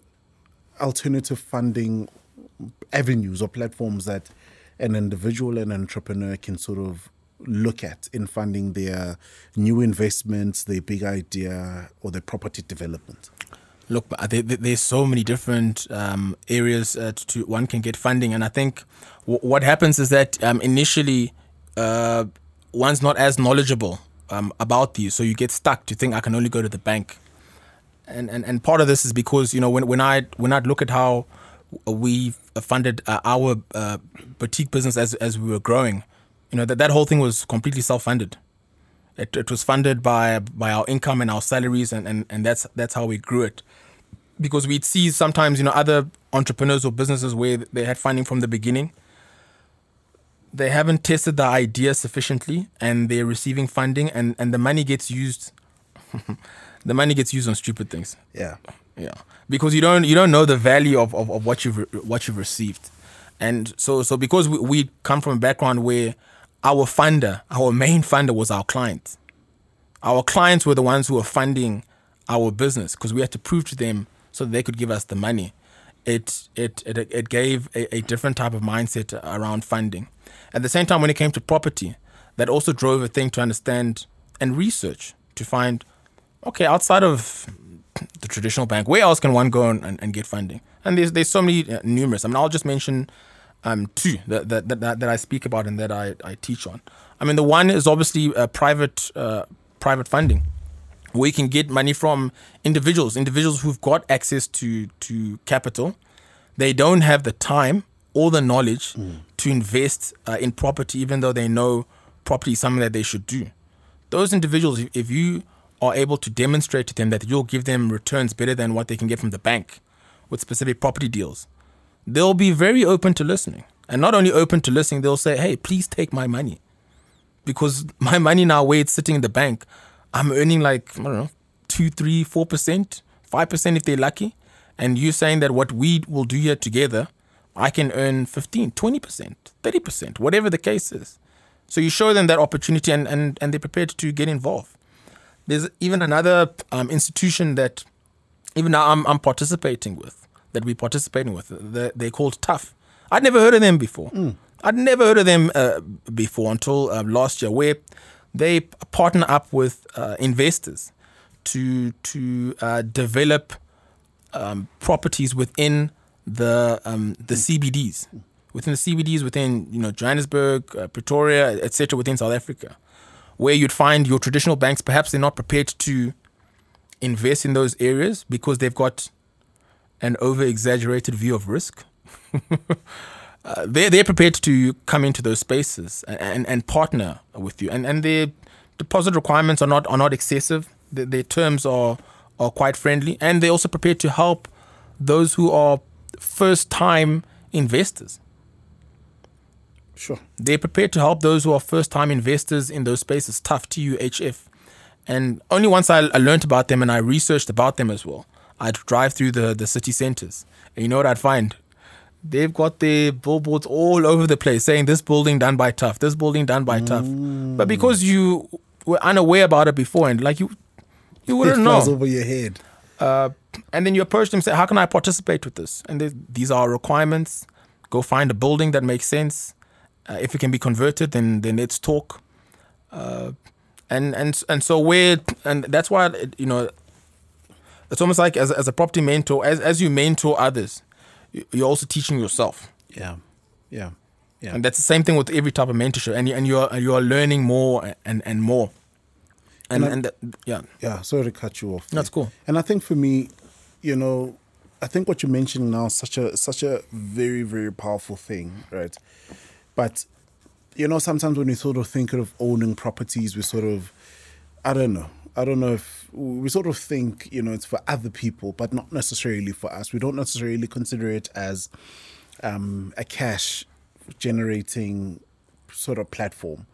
alternative funding avenues or platforms that an individual and entrepreneur can sort of look at in funding their new investments, their big idea, or their property development? Look, there's so many different um, areas uh, to one can get funding, and I think w- what happens is that um, initially uh, one's not as knowledgeable um, about these, so you get stuck to think I can only go to the bank. And, and and part of this is because you know when when I when I look at how we funded uh, our uh, boutique business as as we were growing, you know that that whole thing was completely self funded. It, it was funded by by our income and our salaries, and, and, and that's that's how we grew it. Because we'd see sometimes you know other entrepreneurs or businesses where they had funding from the beginning. They haven't tested the idea sufficiently, and they're receiving funding, and, and the money gets used. the money gets used on stupid things. Yeah. Yeah, because you don't you don't know the value of, of, of what you've what you've received, and so so because we, we come from a background where our funder, our main funder was our clients. Our clients were the ones who were funding our business because we had to prove to them so they could give us the money. It it it, it gave a, a different type of mindset around funding. At the same time, when it came to property, that also drove a thing to understand and research to find, okay, outside of the traditional bank. Where else can one go and, and get funding? And there's there's so many uh, numerous. I mean, I'll just mention um, two that, that, that, that I speak about and that I, I teach on. I mean, the one is obviously uh, private uh, private funding, where you can get money from individuals, individuals who've got access to to capital. They don't have the time or the knowledge mm. to invest uh, in property, even though they know property is something that they should do. Those individuals, if you are able to demonstrate to them that you'll give them returns better than what they can get from the bank with specific property deals, they'll be very open to listening. And not only open to listening, they'll say, hey, please take my money. Because my money now, where it's sitting in the bank, I'm earning like, I don't know, two, three, four percent, five percent if they're lucky. And you're saying that what we will do here together, I can earn 15, 20%, 30%, whatever the case is. So you show them that opportunity and, and, and they're prepared to get involved. There's even another um, institution that even now I'm, I'm participating with, that we're participating with. They're, they're called TUHF. I'd never heard of them before. Mm. I'd never heard of them uh, before until uh, last year, where they partner up with uh, investors to to uh, develop um, properties within the um, the CBDs, within the CBDs within you know Johannesburg, uh, Pretoria, etc. within South Africa where you'd find your traditional banks perhaps they're not prepared to invest in those areas because they've got an over exaggerated view of risk. uh, they're, they're prepared to come into those spaces and, and, and, partner with you. And, and their deposit requirements are not, are not excessive, their, their terms are, are quite friendly, and they're also prepared to help those who are first time investors. Sure. They're prepared to help those who are first time investors in those spaces, tough TUHF. And only once I, I learned about them and I researched about them as well, I'd drive through the, the city centers. And you know what I'd find? They've got their billboards all over the place saying this building done by TUHF, this building done by mm. TUHF. But because you were unaware about it before and like you you wouldn't it know. over your head. Uh, and then you approach them and say, How can I participate with this? And they, these are requirements. Go find a building that makes sense uh, if it can be converted, then then let's talk. Uh, and and and so where and that's why you know it's almost like as as a property mentor, as as you mentor others, you're also teaching yourself. Yeah, yeah, yeah. And that's the same thing with every type of mentorship, and you, and you're you are learning more and and more. And and, I, and yeah, yeah. Sorry to cut you off. That's cool. And I think for me, you know, I think what you're mentioning now is such a such a very very powerful thing, right? But you know, sometimes when we sort of think of owning properties, we sort of, I don't know. I don't know if we sort of think, you know, it's for other people, but not necessarily for us. We don't necessarily consider it as um, a cash generating sort of platform.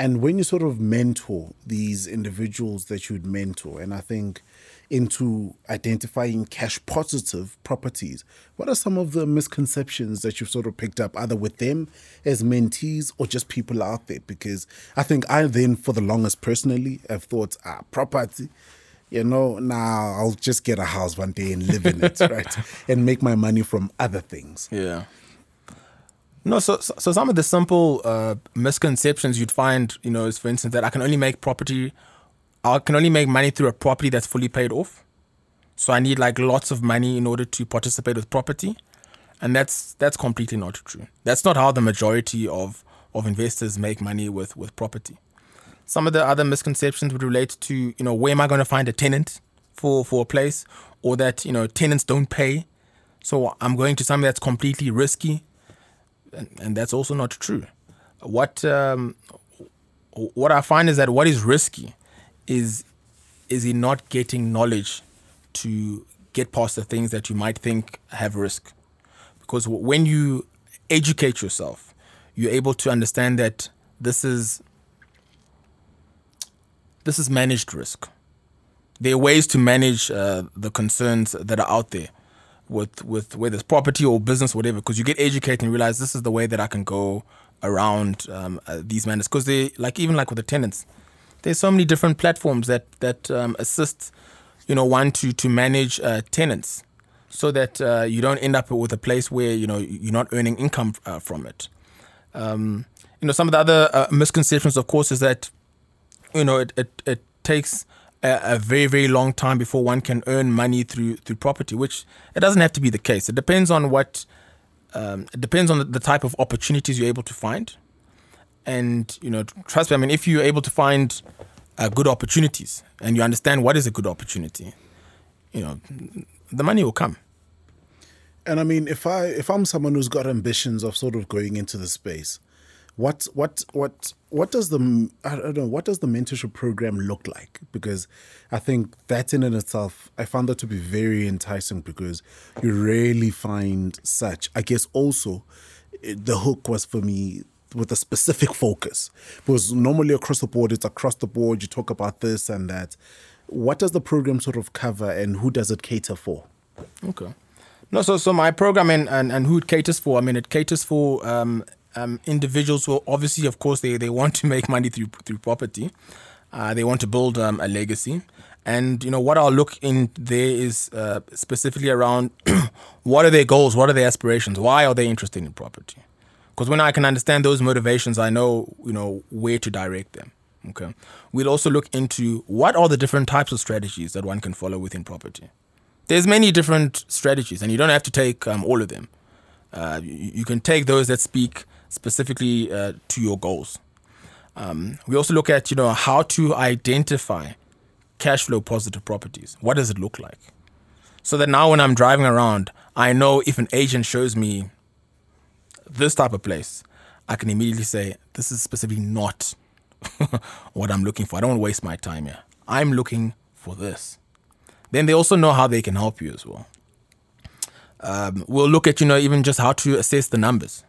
And when you sort of mentor these individuals that you'd mentor, and I think into identifying cash positive properties. What are some of the misconceptions that you've sort of picked up, either with them as mentees or just people out there? Because I think I then, for the longest personally, have thought, ah, property, you know, now I'll just get a house one day and live in it, right? And make my money from other things. Yeah. No, so so some of the simple uh, misconceptions you'd find, you know, is for instance that I can only make property I can only make money through a property that's fully paid off. So I need like lots of money in order to participate with property. And that's that's completely not true. That's not how the majority of, of investors make money with, with property. Some of the other misconceptions would relate to, you know, where am I going to find a tenant for, for a place or that, you know, tenants don't pay. So I'm going to something that's completely risky. And, that's also not true. What, um, what I find is that what is risky is, is in not getting knowledge to get past the things that you might think have risk. Because when you educate yourself, you're able to understand that this is this is managed risk. There are ways to manage uh, the concerns that are out there with with whether it's property or business, whatever. Because you get educated and realize this is the way that I can go around um, uh, these matters. Because they like even like with the tenants, there's so many different platforms that that um, assist, you know, one to to manage uh, tenants, so that uh, you don't end up with a place where you know you're not earning income uh, from it. Um, you know, some of the other uh, misconceptions, of course, is that you know, it, it, it takes a, a, very, very long time before one can earn money through through property, which it doesn't have to be the case. It depends on what, um, it depends on the, the, type of opportunities you're able to find. And, you know, trust me, I mean, if you're able to find uh, good opportunities and you understand what is a good opportunity, you know, the money will come. And I mean, if I if I'm someone who's got ambitions of sort of going into the space, what what what what does the I don't know what does the mentorship program look like? Because I think that in and itself, I found that to be very enticing because you rarely find such. I guess also the hook was for me with a specific focus because normally across the board it's across the board you talk about this and that what does the program sort of cover and who does it cater for okay no so so my program and and, and who it caters for i mean it caters for um, um, individuals who obviously, of course, they, they want to make money through through property. Uh, they want to build um, a legacy. And you know what I'll look in there is uh, specifically around what are their goals, what are their aspirations, why are they interested in property? Because when I can understand those motivations, I know you know where to direct them. Okay. We'll also look into what are the different types of strategies that one can follow within property. There's many different strategies, and you don't have to take um, all of them. Uh, you, you, can take those that speak specifically uh, to your goals. Um, we also look at you know how to identify cash flow positive properties. What does it look like? So that now when I'm driving around, I know if an agent shows me this type of place, I can immediately say this is specifically not what I'm looking for. I don't want to waste my time here. I'm looking for this. Then they also know how they can help you as well. Um, we'll look at you know even just how to assess the numbers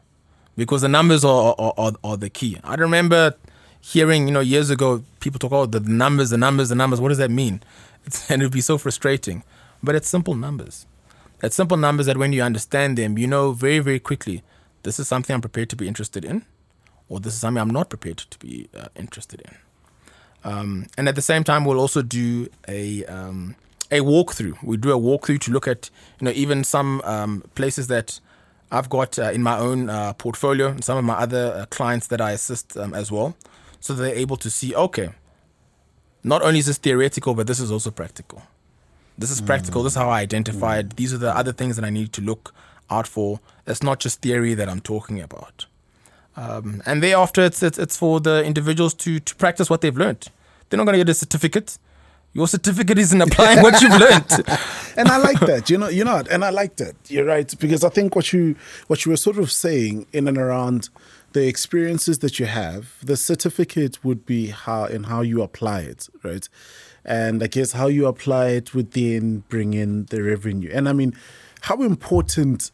because the numbers are, are, are, are the key. I remember hearing, you know, years ago, people talk, oh, the numbers, the numbers, the numbers. What does that mean? It's, and it would be so frustrating. But it's simple numbers. It's simple numbers that when you understand them, you know very, very quickly this is something I'm prepared to be interested in, or this is something I'm not prepared to be uh, interested in. Um, and at the same time, we'll also do a um, a walkthrough. We do a walkthrough to look at, you know, even some um, places that I've got uh, in my own uh, portfolio and some of my other uh, clients that I assist um, as well. So they're able to see, okay, not only is this theoretical, but this is also practical. This is practical. Mm. This is how I identified. Mm. These are the other things that I need to look out for. It's not just theory that I'm talking about. Um, and thereafter, it's, it's, it's for the individuals to, to practice what they've learned. They're not going to get a certificate your certificate isn't applying what you've learned. and I like that. You know, you know, and I like that. You're right because I think what you what you were sort of saying in and around the experiences that you have, the certificate would be how and how you apply it, right? And I guess how you apply it would then bring in the revenue. And I mean, how important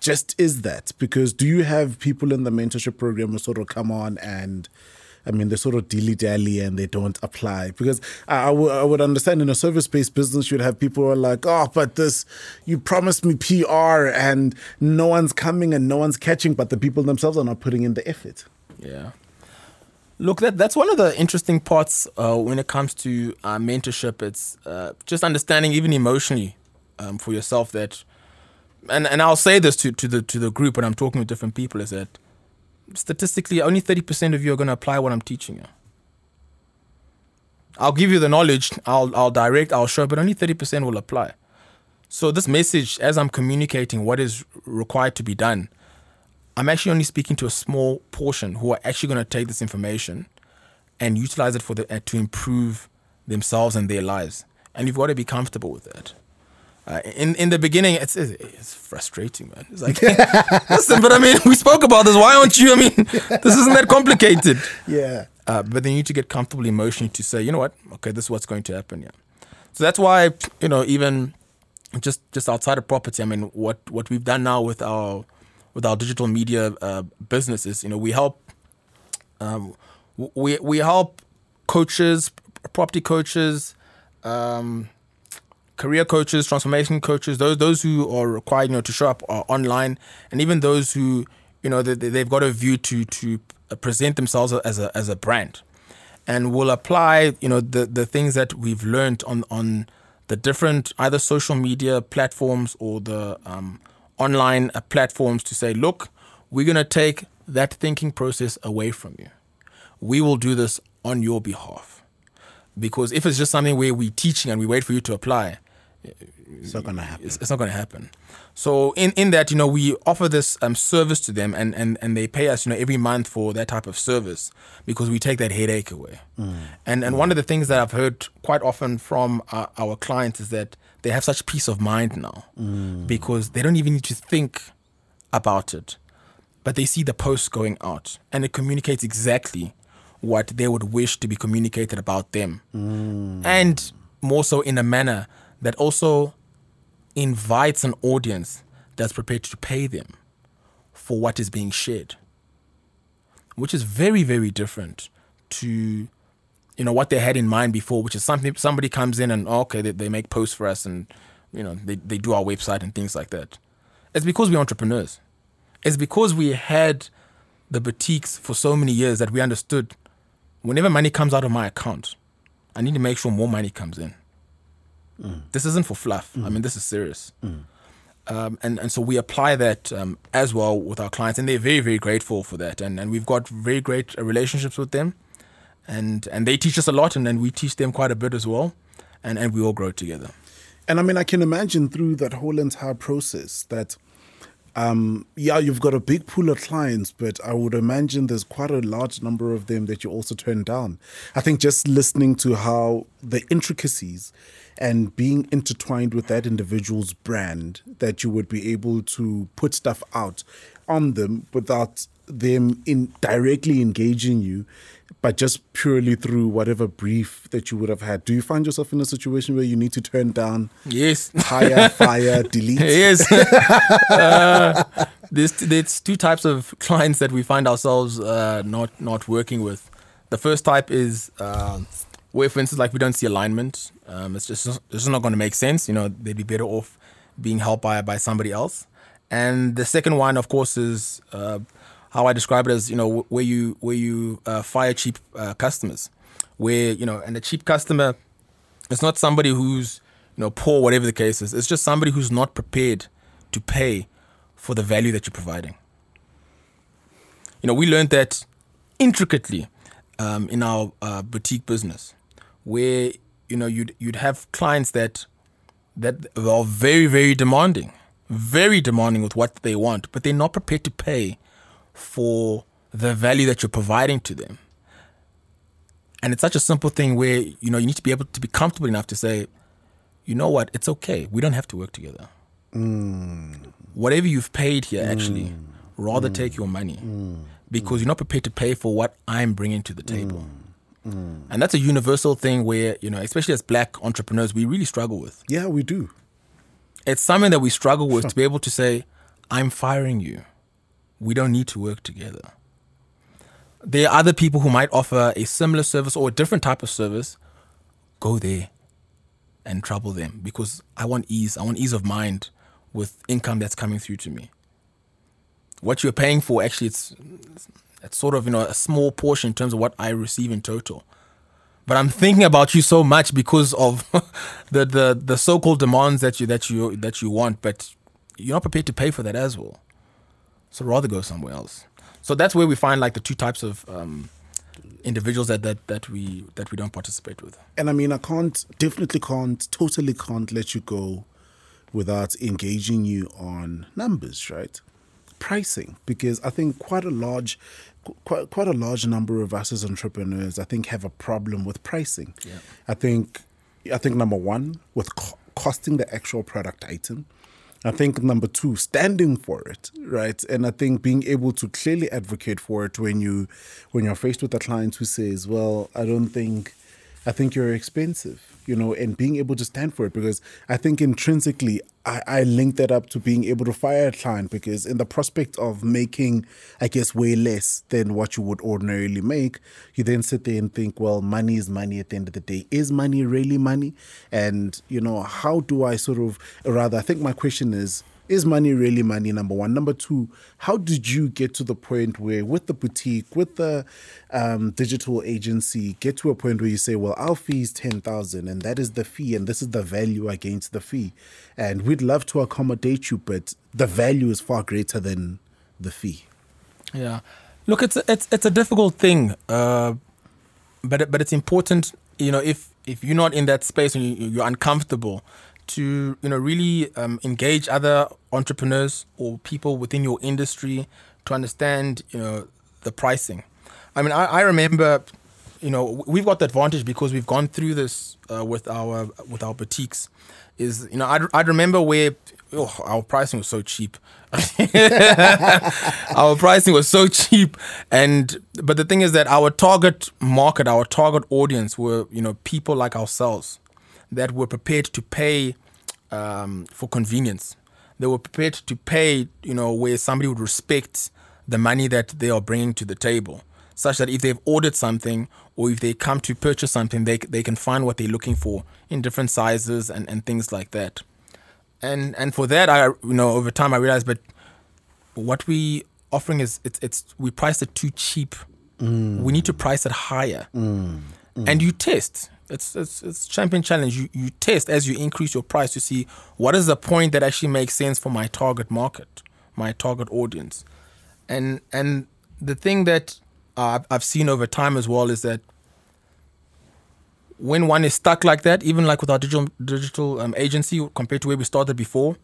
just is that? Because do you have people in the mentorship program who sort of come on and I mean, they sort of dilly dally and they don't apply. Because I, I, w- I would understand in a service based business, you'd have people who are like, oh, but this, you promised me PR and no one's coming and no one's catching, but the people themselves are not putting in the effort. Yeah. Look, that that's one of the interesting parts uh, when it comes to uh, mentorship. It's uh, just understanding, even emotionally, um, for yourself that, and, and I'll say this to, to the to the group when I'm talking with different people is that statistically, only 30% of you are going to apply what I'm teaching you. I'll give you the knowledge, I'll, I'll direct, I'll show, but only 30% will apply. So, this message, as I'm communicating what is required to be done, I'm actually only speaking to a small portion who are actually going to take this information and utilize it for the, to improve themselves and their lives. And you've got to be comfortable with that. Uh, in in the beginning, it's it's frustrating, man. It's like, listen, but I mean, we spoke about this. Why aren't you? I mean, this isn't that complicated. Yeah. Uh, but then you need to get comfortable emotionally to say, you know what? Okay, this is what's going to happen. Yeah. So that's why you know even just just outside of property, I mean, what what we've done now with our with our digital media uh, businesses, you know, we help um, we we help coaches, property coaches. Um, career coaches, transformation coaches, those those who are required, you know, to show up are online, and even those who, you know, they, they've got a view to to present themselves as a as a brand, and will apply, you know, the the things that we've learned on on the different either social media platforms or the um, online uh, platforms to say, look, we're gonna take that thinking process away from you. We will do this on your behalf. Because if it's just something where we're teaching and we wait for you to apply, it's not going to happen. It's, it's not going to happen. So in, in that, you know, we offer this um, service to them and, and, and they pay us, you know, every month for that type of service because we take that headache away. Mm. And and mm. one of the things that I've heard quite often from our, our clients is that they have such peace of mind now mm. because they don't even need to think about it, but they see the post going out and it communicates exactly what they would wish to be communicated about them. And more so in a manner that also invites an audience that's prepared to pay them for what is being shared, which is very, very different to you know what they had in mind before, which is something somebody comes in and oh, okay, they, they make posts for us and you know they, they do our website and things like that. It's because we're entrepreneurs. It's because we had the boutiques for so many years that we understood whenever money comes out of my account, I need to make sure more money comes in. This isn't for fluff. Mm. I mean, this is serious. Mm. Um, and, and so we apply that um, as well with our clients, and they're very, very grateful for that. And, and we've got very great uh, relationships with them. And, and they teach us a lot, and then we teach them quite a bit as well. And, and we all grow together. And I mean, I can imagine through that whole entire process that um, yeah, you've got a big pool of clients, but I would imagine there's quite a large number of them that you also turn down. I think just listening to how the intricacies and being intertwined with that individual's brand that you would be able to put stuff out on them without them in directly engaging you but just purely through whatever brief that you would have had. Do you find yourself in a situation where you need to turn down? Yes. Hire, fire, delete. Yes. uh, there's there's two types of clients that we find ourselves uh, not not working with. The first type is uh, where, for instance, like we don't see alignment. Um, it's just it's just not going to make sense. You know, they'd be better off being helped by by somebody else. And the second one, of course, is uh, how I describe it as you know where you where you uh, fire cheap uh, customers, where you know, and a cheap customer, it's not somebody who's you know poor, whatever the case is. It's just somebody who's not prepared to pay for the value that you're providing. You know, we learned that intricately um, in our uh, boutique business where you know you'd you'd have clients that that are very very demanding, very demanding with what they want, but they're not prepared to pay for the value that you're providing to them. And it's such a simple thing where you know you need to be able to be comfortable enough to say, you know what, it's okay. We don't have to work together. Mm. Whatever you've paid here, actually, mm. rather mm. take your money mm. because you're not prepared to pay for what I'm bringing to the table. Mm. Mm. And that's a universal thing where, you know, especially as black entrepreneurs, we really struggle with. Yeah, we do. It's something that we struggle with to be able to say, I'm firing you. We don't need to work together. There are other people who might offer a similar service or a different type of service. Go there and trouble them because I want ease. I want ease of mind with income that's coming through to me. What you're paying for, actually, it's it's sort of you know a small portion in terms of what I receive in total. But I'm thinking about you so much because of the, the the so-called demands that you that you that you want, but you're not prepared to pay for that as well. So rather go somewhere else. So that's where we find like the two types of um, individuals that, that that we that we don't participate with. And I mean, I can't definitely can't totally can't let you go without engaging you on numbers, right? pricing because I think quite a large quite quite a large number of us as entrepreneurs I think have a problem with pricing. Yeah. I think I think number one with co- costing the actual product item. I think number two, standing for it, right? And I think being able to clearly advocate for it when you when you're faced with a client who says, "Well, I don't think I think you're expensive, you know, and being able to stand for it because I think intrinsically I, I link that up to being able to fire a client because in the prospect of making, I guess, way less than what you would ordinarily make, you then sit there and think, well, money is money at the end of the day. Is money really money? And, you know, how do I sort of, rather, I think my question is, is money really money number one? Number two how did you get to the point where with the boutique with the um, digital agency get to a point where you say well our fee is 10000 and that is the fee and this is the value against the fee. And we'd love to accommodate you but the value is far greater than the fee. Yeah, look, it's a, it's it's a difficult thing, uh, but but it's important. You know, if if you're not in that space and you, you're uncomfortable, to you know really um, engage other entrepreneurs or people within your industry to understand you know the pricing. I mean, I, I remember, you know, we've got the advantage because we've gone through this uh, with our with our boutiques. Is you know, I I remember where oh, our pricing was so cheap. our pricing was so cheap and but the thing is that our target market our target audience were you know people like ourselves that were prepared to pay um, for convenience they were prepared to pay you know where somebody would respect the money that they are bringing to the table such that if they've ordered something or if they come to purchase something they, they can find what they're looking for in different sizes and, and things like that and and for that I you know over time I realized but what we offering is it's it's we price it too cheap. Mm. We need to price it higher. Mm. Mm. And you test. It's it's it's champion challenge. You you test as you increase your price to see what is the point that actually makes sense for my target market, my target audience. And and the thing that uh, I've- seen over time as well is that when one is stuck like that, even like with our digital digital um, agency compared to where we started before,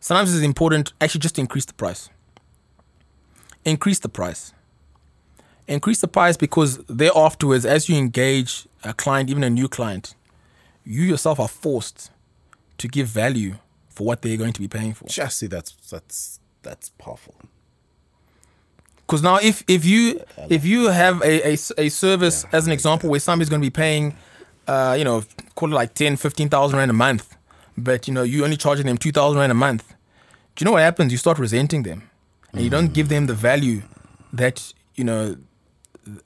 sometimes it's important actually just to increase the price. Increase the price. Increase the price because there afterwards, as you engage a client, even a new client, you yourself are forced to give value for what they're going to be paying for. just see that's that's that's powerful. Because now, if if you if you have a, a, a service as an example where somebody's going to be paying, uh, you know, call it like 10, 15,000 rand a month, but you know you only charging them two thousand rand a month, do you know what happens? You start resenting them, and you don't give them the value that you know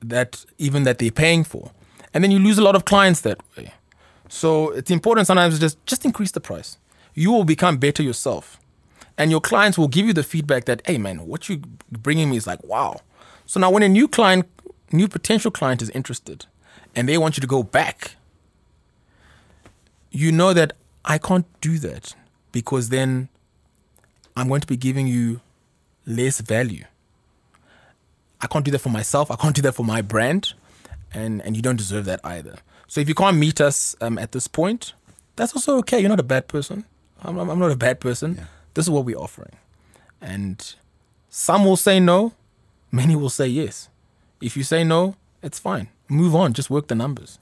that even that they're paying for, and then you lose a lot of clients that way. So it's important sometimes to just just increase the price. You will become better yourself. And your clients will give you the feedback that hey man what you're bringing me is like wow. So now when a new client new potential client is interested and they want you to go back you know that i can't do that because then i'm going to be giving you less value. I can't do that for myself. I can't do that for my brand and and you don't deserve that either so if you can't meet us um, at this point that's also okay you're not a bad person i'm, I'm I'm not a bad person this is what we're offering and some will say no many will say yes if you say no it's fine move on just work the numbers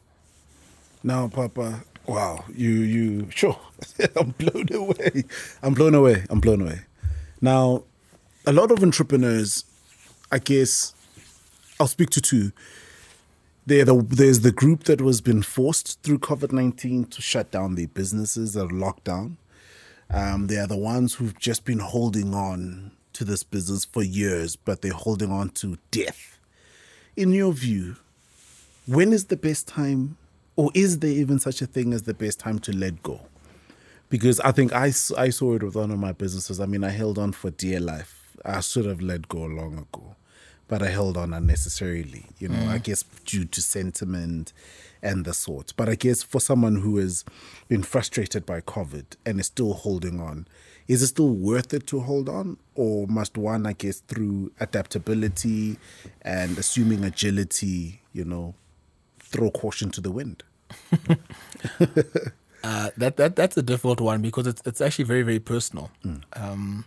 Now, Papa, wow, you you sure? I'm blown away. I'm blown away. I'm blown away. Now, a lot of entrepreneurs, I guess, I'll speak to two. The, there's the group that was been forced through COVID nineteen to shut down their businesses or locked down. Um, they are the ones who've just been holding on to this business for years, but they're holding on to death. In your view, when is the best time or is there even such a thing as the best time to let go because i think I, I saw it with one of my businesses i mean i held on for dear life i should have let go long ago but i held on unnecessarily you know i guess due to sentiment and the sort but i guess for someone who has been frustrated by covid and is still holding on is it still worth it to hold on or must one i guess through adaptability and assuming agility you know throw caution to the wind. Uh, that that that's a difficult one because it's it's actually very very personal. Um,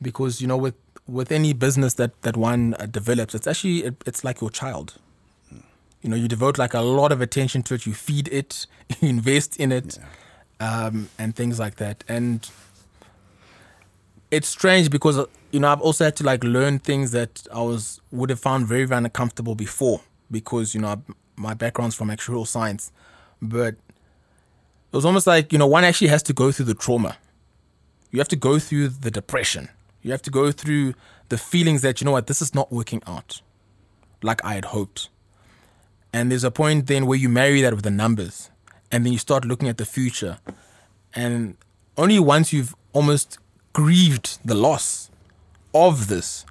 because you know with with any business that that one uh, develops, it's actually it, it's like your child. You know, you devote like a lot of attention to it. You feed it, you invest in it, yeah. um, and things like that. And it's strange because uh, you know I've also had to like learn things that I was would have found very very uncomfortable before because you know my background's from actuarial science, but it was almost like you know one actually has to go through the trauma. You have to go through the depression. You have to go through the feelings that you know what this is not working out like I had hoped. And there's a point then where you marry that with the numbers, and then you start looking at the future, and only once you've almost grieved the loss of this,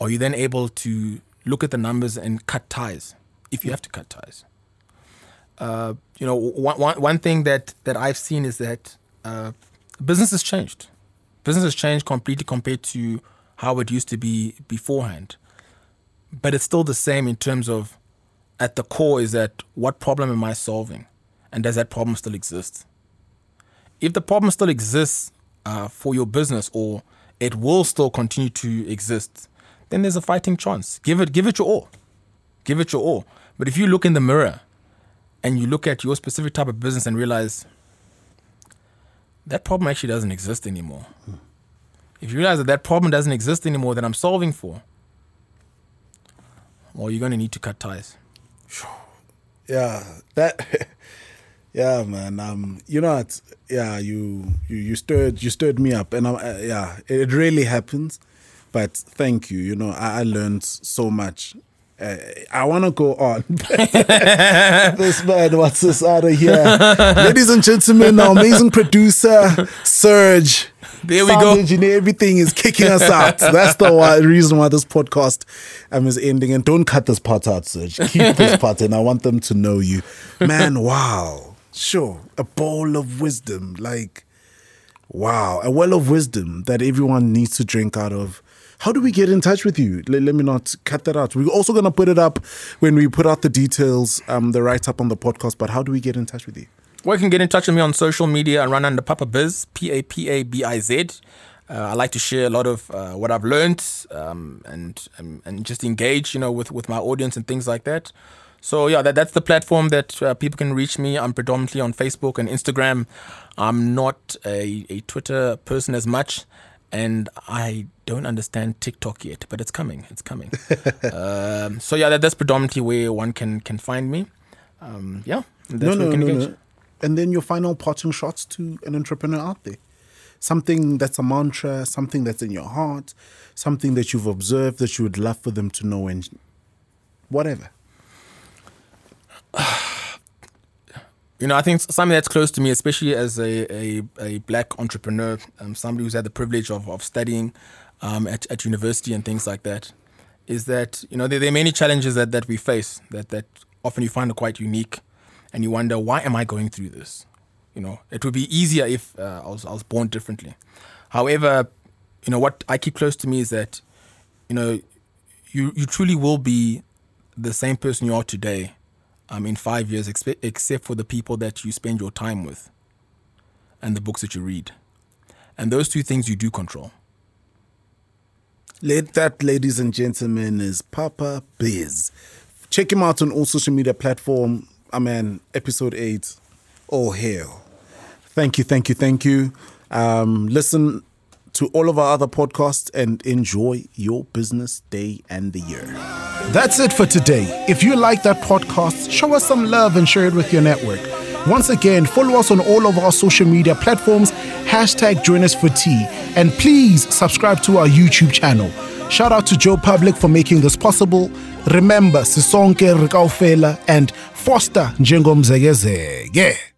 are you then able to look at the numbers and cut ties if you have to cut ties. Uh, you know, one, one, one thing that, that I've seen is that uh, business has changed. Business has changed completely compared to how it used to be beforehand. But it's still the same in terms of, at the core, is that what problem am I solving? And does that problem still exist? If the problem still exists uh, for your business or it will still continue to exist, then there's a fighting chance. Give it, give it your all. Give it your all. But if you look in the mirror and you look at your specific type of business and realize that problem actually doesn't exist anymore. If you realize that that problem doesn't exist anymore that I'm solving for, well, you're going to need to cut ties. Yeah, that Yeah, man. Um, you know, it's, yeah, you, you you stirred you stirred me up, and uh, yeah, it really happens. But thank you. You know, I, I learned so much. Uh, I want to go on. this man, what's this out of here? Ladies and gentlemen, our amazing producer, Serge. There we go. Engineer, everything is kicking us out. That's the why, reason why this podcast um, is ending. And don't cut this part out, Serge. Keep this part in. I want them to know you. Man, wow Sure, a bowl of wisdom, like wow, a well of wisdom that everyone needs to drink out of. How do we get in touch with you? Let, let me not cut that out. We're also going to put it up when we put out the details, um, the write up on the podcast. But how do we get in touch with you? Well, you can get in touch with me on social media and run under Papa Biz, P A P A B I Z. Uh, I like to share a lot of uh, what I've learned um, and, and and just engage, you know, with with my audience and things like that. So yeah, that, that's the platform that uh, people can reach me. I'm predominantly on Facebook and Instagram. I'm not a, a Twitter person as much, and I don't understand TikTok yet, but it's coming. It's coming. um, so yeah, that, that's predominantly where one can can find me. Um, yeah, no, no, no, no. And then your final parting shots to an entrepreneur out there. Something that's a mantra, something that's in your heart, something that you've observed that you would love for them to know, and whatever. you know, I think something that's close to me, especially as a, a, a black entrepreneur, um, somebody who's had the privilege of, of studying um, at, at university and things like that, is that, you know, there, there, are many challenges that, that we face that, that often you find are quite unique and you wonder, why am I going through this? You know, it would be easier if uh, I, was, I was born differently. However, you know, what I keep close to me is that, you know, you, you truly will be the same person you are today um, in five years, expe- except for the people that you spend your time with and the books that you read. And those two things you do control. Let that, ladies and gentlemen, is Papa Biz. Check him out on all social media platform. I mean, episode eight. All hail. Thank you, thank you, thank you. Um, listen to all of our other podcasts and enjoy your business day and the year. That's it for today. If you like that podcast, show us some love and share it with your network. Once again, follow us on all of our social media platforms, hashtag join us for tea, and please subscribe to our YouTube channel. Shout out to Joe Public for making this possible. Remember, Sisonke Rikaufela and Foster Njengomzegezege.